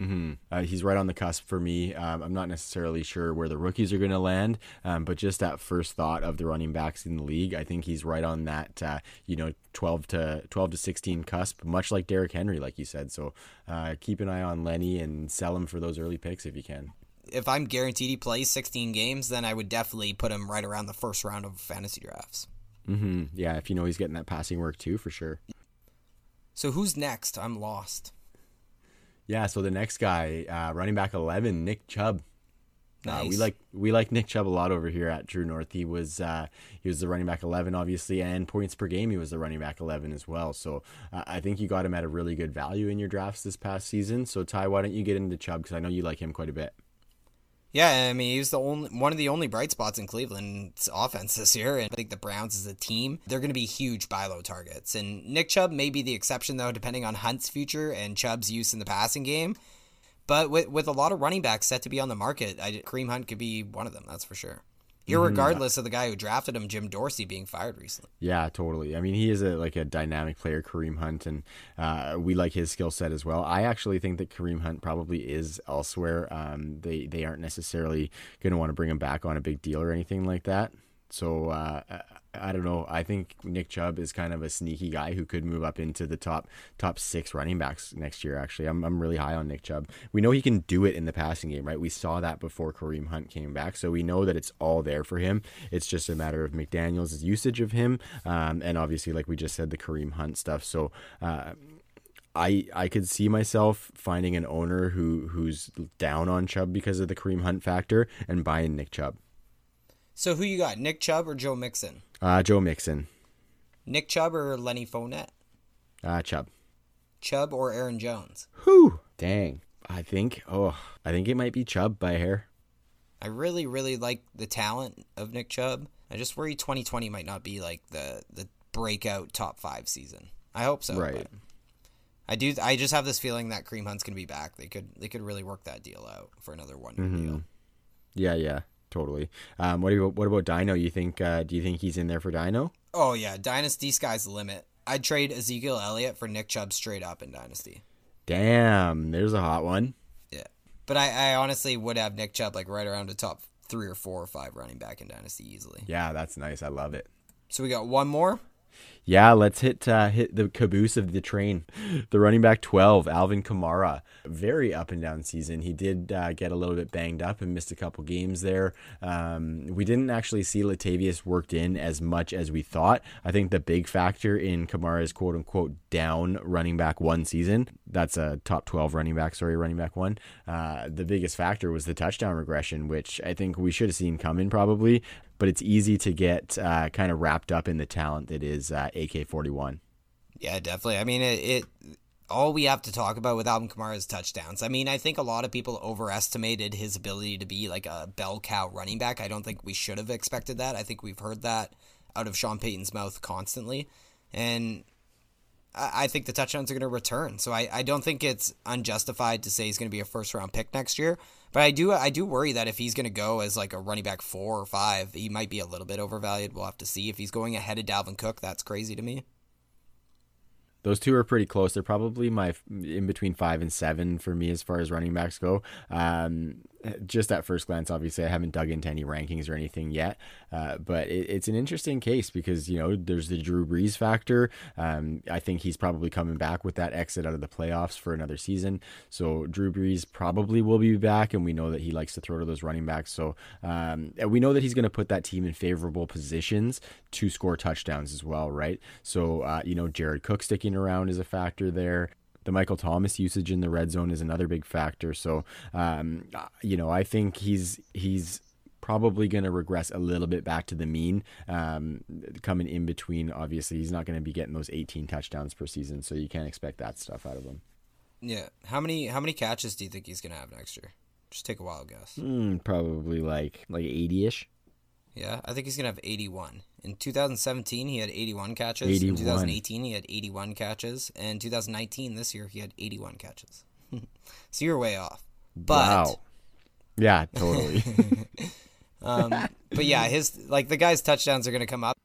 Speaker 1: Mm-hmm. Uh, he's right on the cusp for me. Um, I'm not necessarily sure where the rookies are going to land, um, but just that first thought of the running backs in the league, I think he's right on that. Uh, you know, 12 to 12 to 16 cusp, much like Derrick Henry, like you said. So uh, keep an eye on Lenny and sell him for those early picks if you can.
Speaker 2: If I'm guaranteed he plays 16 games, then I would definitely put him right around the first round of fantasy drafts.
Speaker 1: Mm-hmm. Yeah, if you know he's getting that passing work too, for sure.
Speaker 2: So who's next? I'm lost.
Speaker 1: Yeah, so the next guy, uh, running back eleven, Nick Chubb.
Speaker 2: Nice.
Speaker 1: Uh, we like we like Nick Chubb a lot over here at True North. He was uh, he was the running back eleven, obviously, and points per game he was the running back eleven as well. So uh, I think you got him at a really good value in your drafts this past season. So Ty, why don't you get into Chubb because I know you like him quite a bit.
Speaker 2: Yeah, I mean, he was the only one of the only bright spots in Cleveland's offense this year, and I think the Browns as a team, they're going to be huge buy low targets. And Nick Chubb may be the exception though, depending on Hunt's future and Chubb's use in the passing game. But with with a lot of running backs set to be on the market, I, Kareem Hunt could be one of them. That's for sure. Mm-hmm. Of the guy who drafted him, Jim Dorsey, being fired recently.
Speaker 1: Yeah, totally. I mean, he is a like a dynamic player, Kareem Hunt, and uh, we like his skill set as well. I actually think that Kareem Hunt probably is elsewhere. Um, they they aren't necessarily going to want to bring him back on a big deal or anything like that. So uh, I don't know. I think Nick Chubb is kind of a sneaky guy who could move up into the top top six running backs next year. Actually, I'm I'm really high on Nick Chubb. We know he can do it in the passing game, right? We saw that before Kareem Hunt came back, so we know that it's all there for him. It's just a matter of McDaniel's usage of him, um, and obviously, like we just said, the Kareem Hunt stuff. So. Uh, I I could see myself finding an owner who who's down on Chubb because of the Kareem Hunt factor and buying Nick Chubb.
Speaker 2: So who you got, Nick Chubb or Joe Mixon?
Speaker 1: Uh, Joe Mixon.
Speaker 2: Nick Chubb or Lenny Fournette?
Speaker 1: Uh, Chubb.
Speaker 2: Chubb or Aaron Jones?
Speaker 1: Whew. Dang. I think, oh, I think it might be Chubb by hair.
Speaker 2: I really, really like the talent of Nick Chubb. I just worry 2020 might not be like the, the breakout top five season. I hope so.
Speaker 1: Right.
Speaker 2: I do. I just have this feeling that Kareem Hunt's gonna be back. They could. They could really work that deal out for another one year mm-hmm. deal.
Speaker 1: Yeah, yeah totally. Um, what, about, what about Dino? You think? Uh, do you think he's in there for Dino?
Speaker 2: Oh yeah, Dynasty sky's the limit. I'd trade Ezekiel Elliott for Nick Chubb straight up in Dynasty.
Speaker 1: Damn, there's a hot one.
Speaker 2: Yeah, but I, I honestly would have Nick Chubb like right around the top three or four or five running back in Dynasty easily.
Speaker 1: Yeah, that's nice. I love it.
Speaker 2: So we got one more.
Speaker 1: Yeah, let's hit uh, hit the caboose of the train. The running back 12, Alvin Kamara. Very up and down season. He did uh, get a little bit banged up and missed a couple games there. Um, we didn't actually see Latavius worked in as much as we thought. I think the big factor in Kamara's quote unquote down running back one season, that's a top 12 running back, sorry, running back one. Uh, the biggest factor was the touchdown regression, which I think we should have seen coming probably but it's easy to get uh, kind of wrapped up in the talent that is uh, AK 41.
Speaker 2: Yeah, definitely. I mean, it, it, all we have to talk about with Alvin Kamara is touchdowns. I mean, I think a lot of people overestimated his ability to be like a bell cow running back. I don't think we should have expected that. I think we've heard that out of Sean Payton's mouth constantly. And I think the touchdowns are going to return. So I, I don't think it's unjustified to say he's going to be a first round pick next year. But I do I do worry that if he's going to go as like a running back four or five, he might be a little bit overvalued. We'll have to see if he's going ahead of Dalvin Cook. That's crazy to me.
Speaker 1: Those two are pretty close. They're probably my in between five and seven for me as far as running backs go. Um, just at first glance, obviously, I haven't dug into any rankings or anything yet, uh, but it, it's an interesting case because you know there's the Drew Brees factor. Um, I think he's probably coming back with that exit out of the playoffs for another season. So Drew Brees probably will be back, and we know that he likes to throw to those running backs. So um, we know that he's going to put that team in favorable positions to score touchdowns as well, right? So uh, you know Jared Cook sticking around is a factor there the Michael Thomas usage in the red zone is another big factor. So, um, you know, I think he's he's probably going to regress a little bit back to the mean um, coming in between. Obviously, he's not going to be getting those 18 touchdowns per season, so you can't expect that stuff out of him.
Speaker 2: Yeah. How many how many catches do you think he's going to have next year? Just take a wild guess.
Speaker 1: Mm, probably like like 80 ish.
Speaker 2: Yeah, I think he's gonna have 81. In 2017, he had 81 catches.
Speaker 1: 81.
Speaker 2: In 2018, he had 81 catches. And 2019, this year, he had 81 catches. so you're way off. But
Speaker 1: wow. Yeah, totally.
Speaker 2: um, but yeah, his like the guy's touchdowns are gonna come up.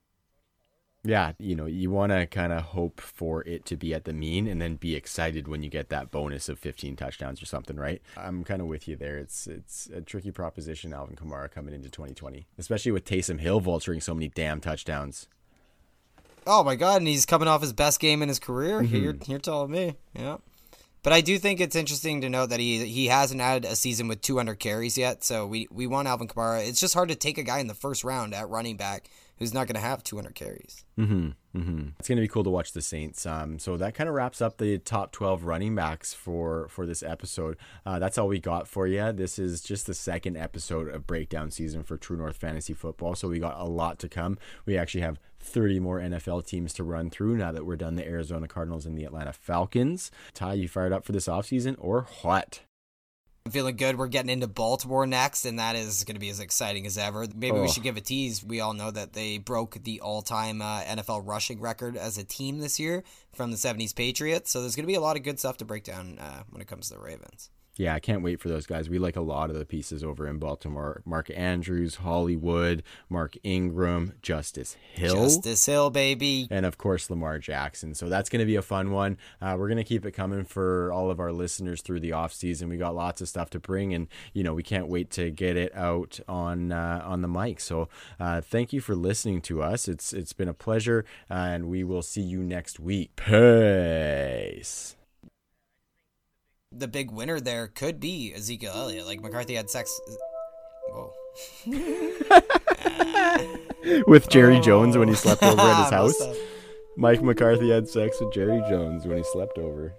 Speaker 1: Yeah, you know, you want to kind of hope for it to be at the mean and then be excited when you get that bonus of 15 touchdowns or something, right? I'm kind of with you there. It's it's a tricky proposition, Alvin Kamara coming into 2020, especially with Taysom Hill vulturing so many damn touchdowns.
Speaker 2: Oh my god, and he's coming off his best game in his career.
Speaker 1: Mm-hmm.
Speaker 2: You're you're telling me, yeah. But I do think it's interesting to note that he he hasn't had a season with 200 carries yet. So we we want Alvin Kamara. It's just hard to take a guy in the first round at running back who's not going to have 200 carries.
Speaker 1: Mm-hmm, mm-hmm. It's going to be cool to watch the Saints. Um, so that kind of wraps up the top 12 running backs for for this episode. Uh, that's all we got for you. This is just the second episode of breakdown season for True North Fantasy Football. So we got a lot to come. We actually have 30 more NFL teams to run through now that we're done the Arizona Cardinals and the Atlanta Falcons. Ty, you fired up for this offseason or what?
Speaker 2: I'm feeling good. We're getting into Baltimore next, and that is going to be as exciting as ever. Maybe
Speaker 1: Oh.
Speaker 2: we should give a tease. We all know that they broke the all-time uh, NFL rushing record as a team this year from the '70s Patriots. So there's going to be a lot of good stuff to break down uh, when it comes to the Ravens.
Speaker 1: Yeah, I can't wait for those guys. We like a lot of the pieces over in Baltimore. Mark Andrews, Hollywood, Mark Ingram, Justice Hill.
Speaker 2: Justice Hill, baby.
Speaker 1: and of course Lamar Jackson. So that's going to be a fun one. Uh, we're going to keep it coming for all of our listeners through the off season. We got lots of stuff to bring, and you know we can't wait to get it out on uh, on the mic. So uh, thank you for listening to us. It's it's been a pleasure, and we will see you next week. Peace.
Speaker 2: The big winner there could be Ezekiel Elliott. Like McCarthy had sex. Whoa.
Speaker 1: With Jerry Jones when he slept over at his house. Mike McCarthy had sex with Jerry Jones when he slept over.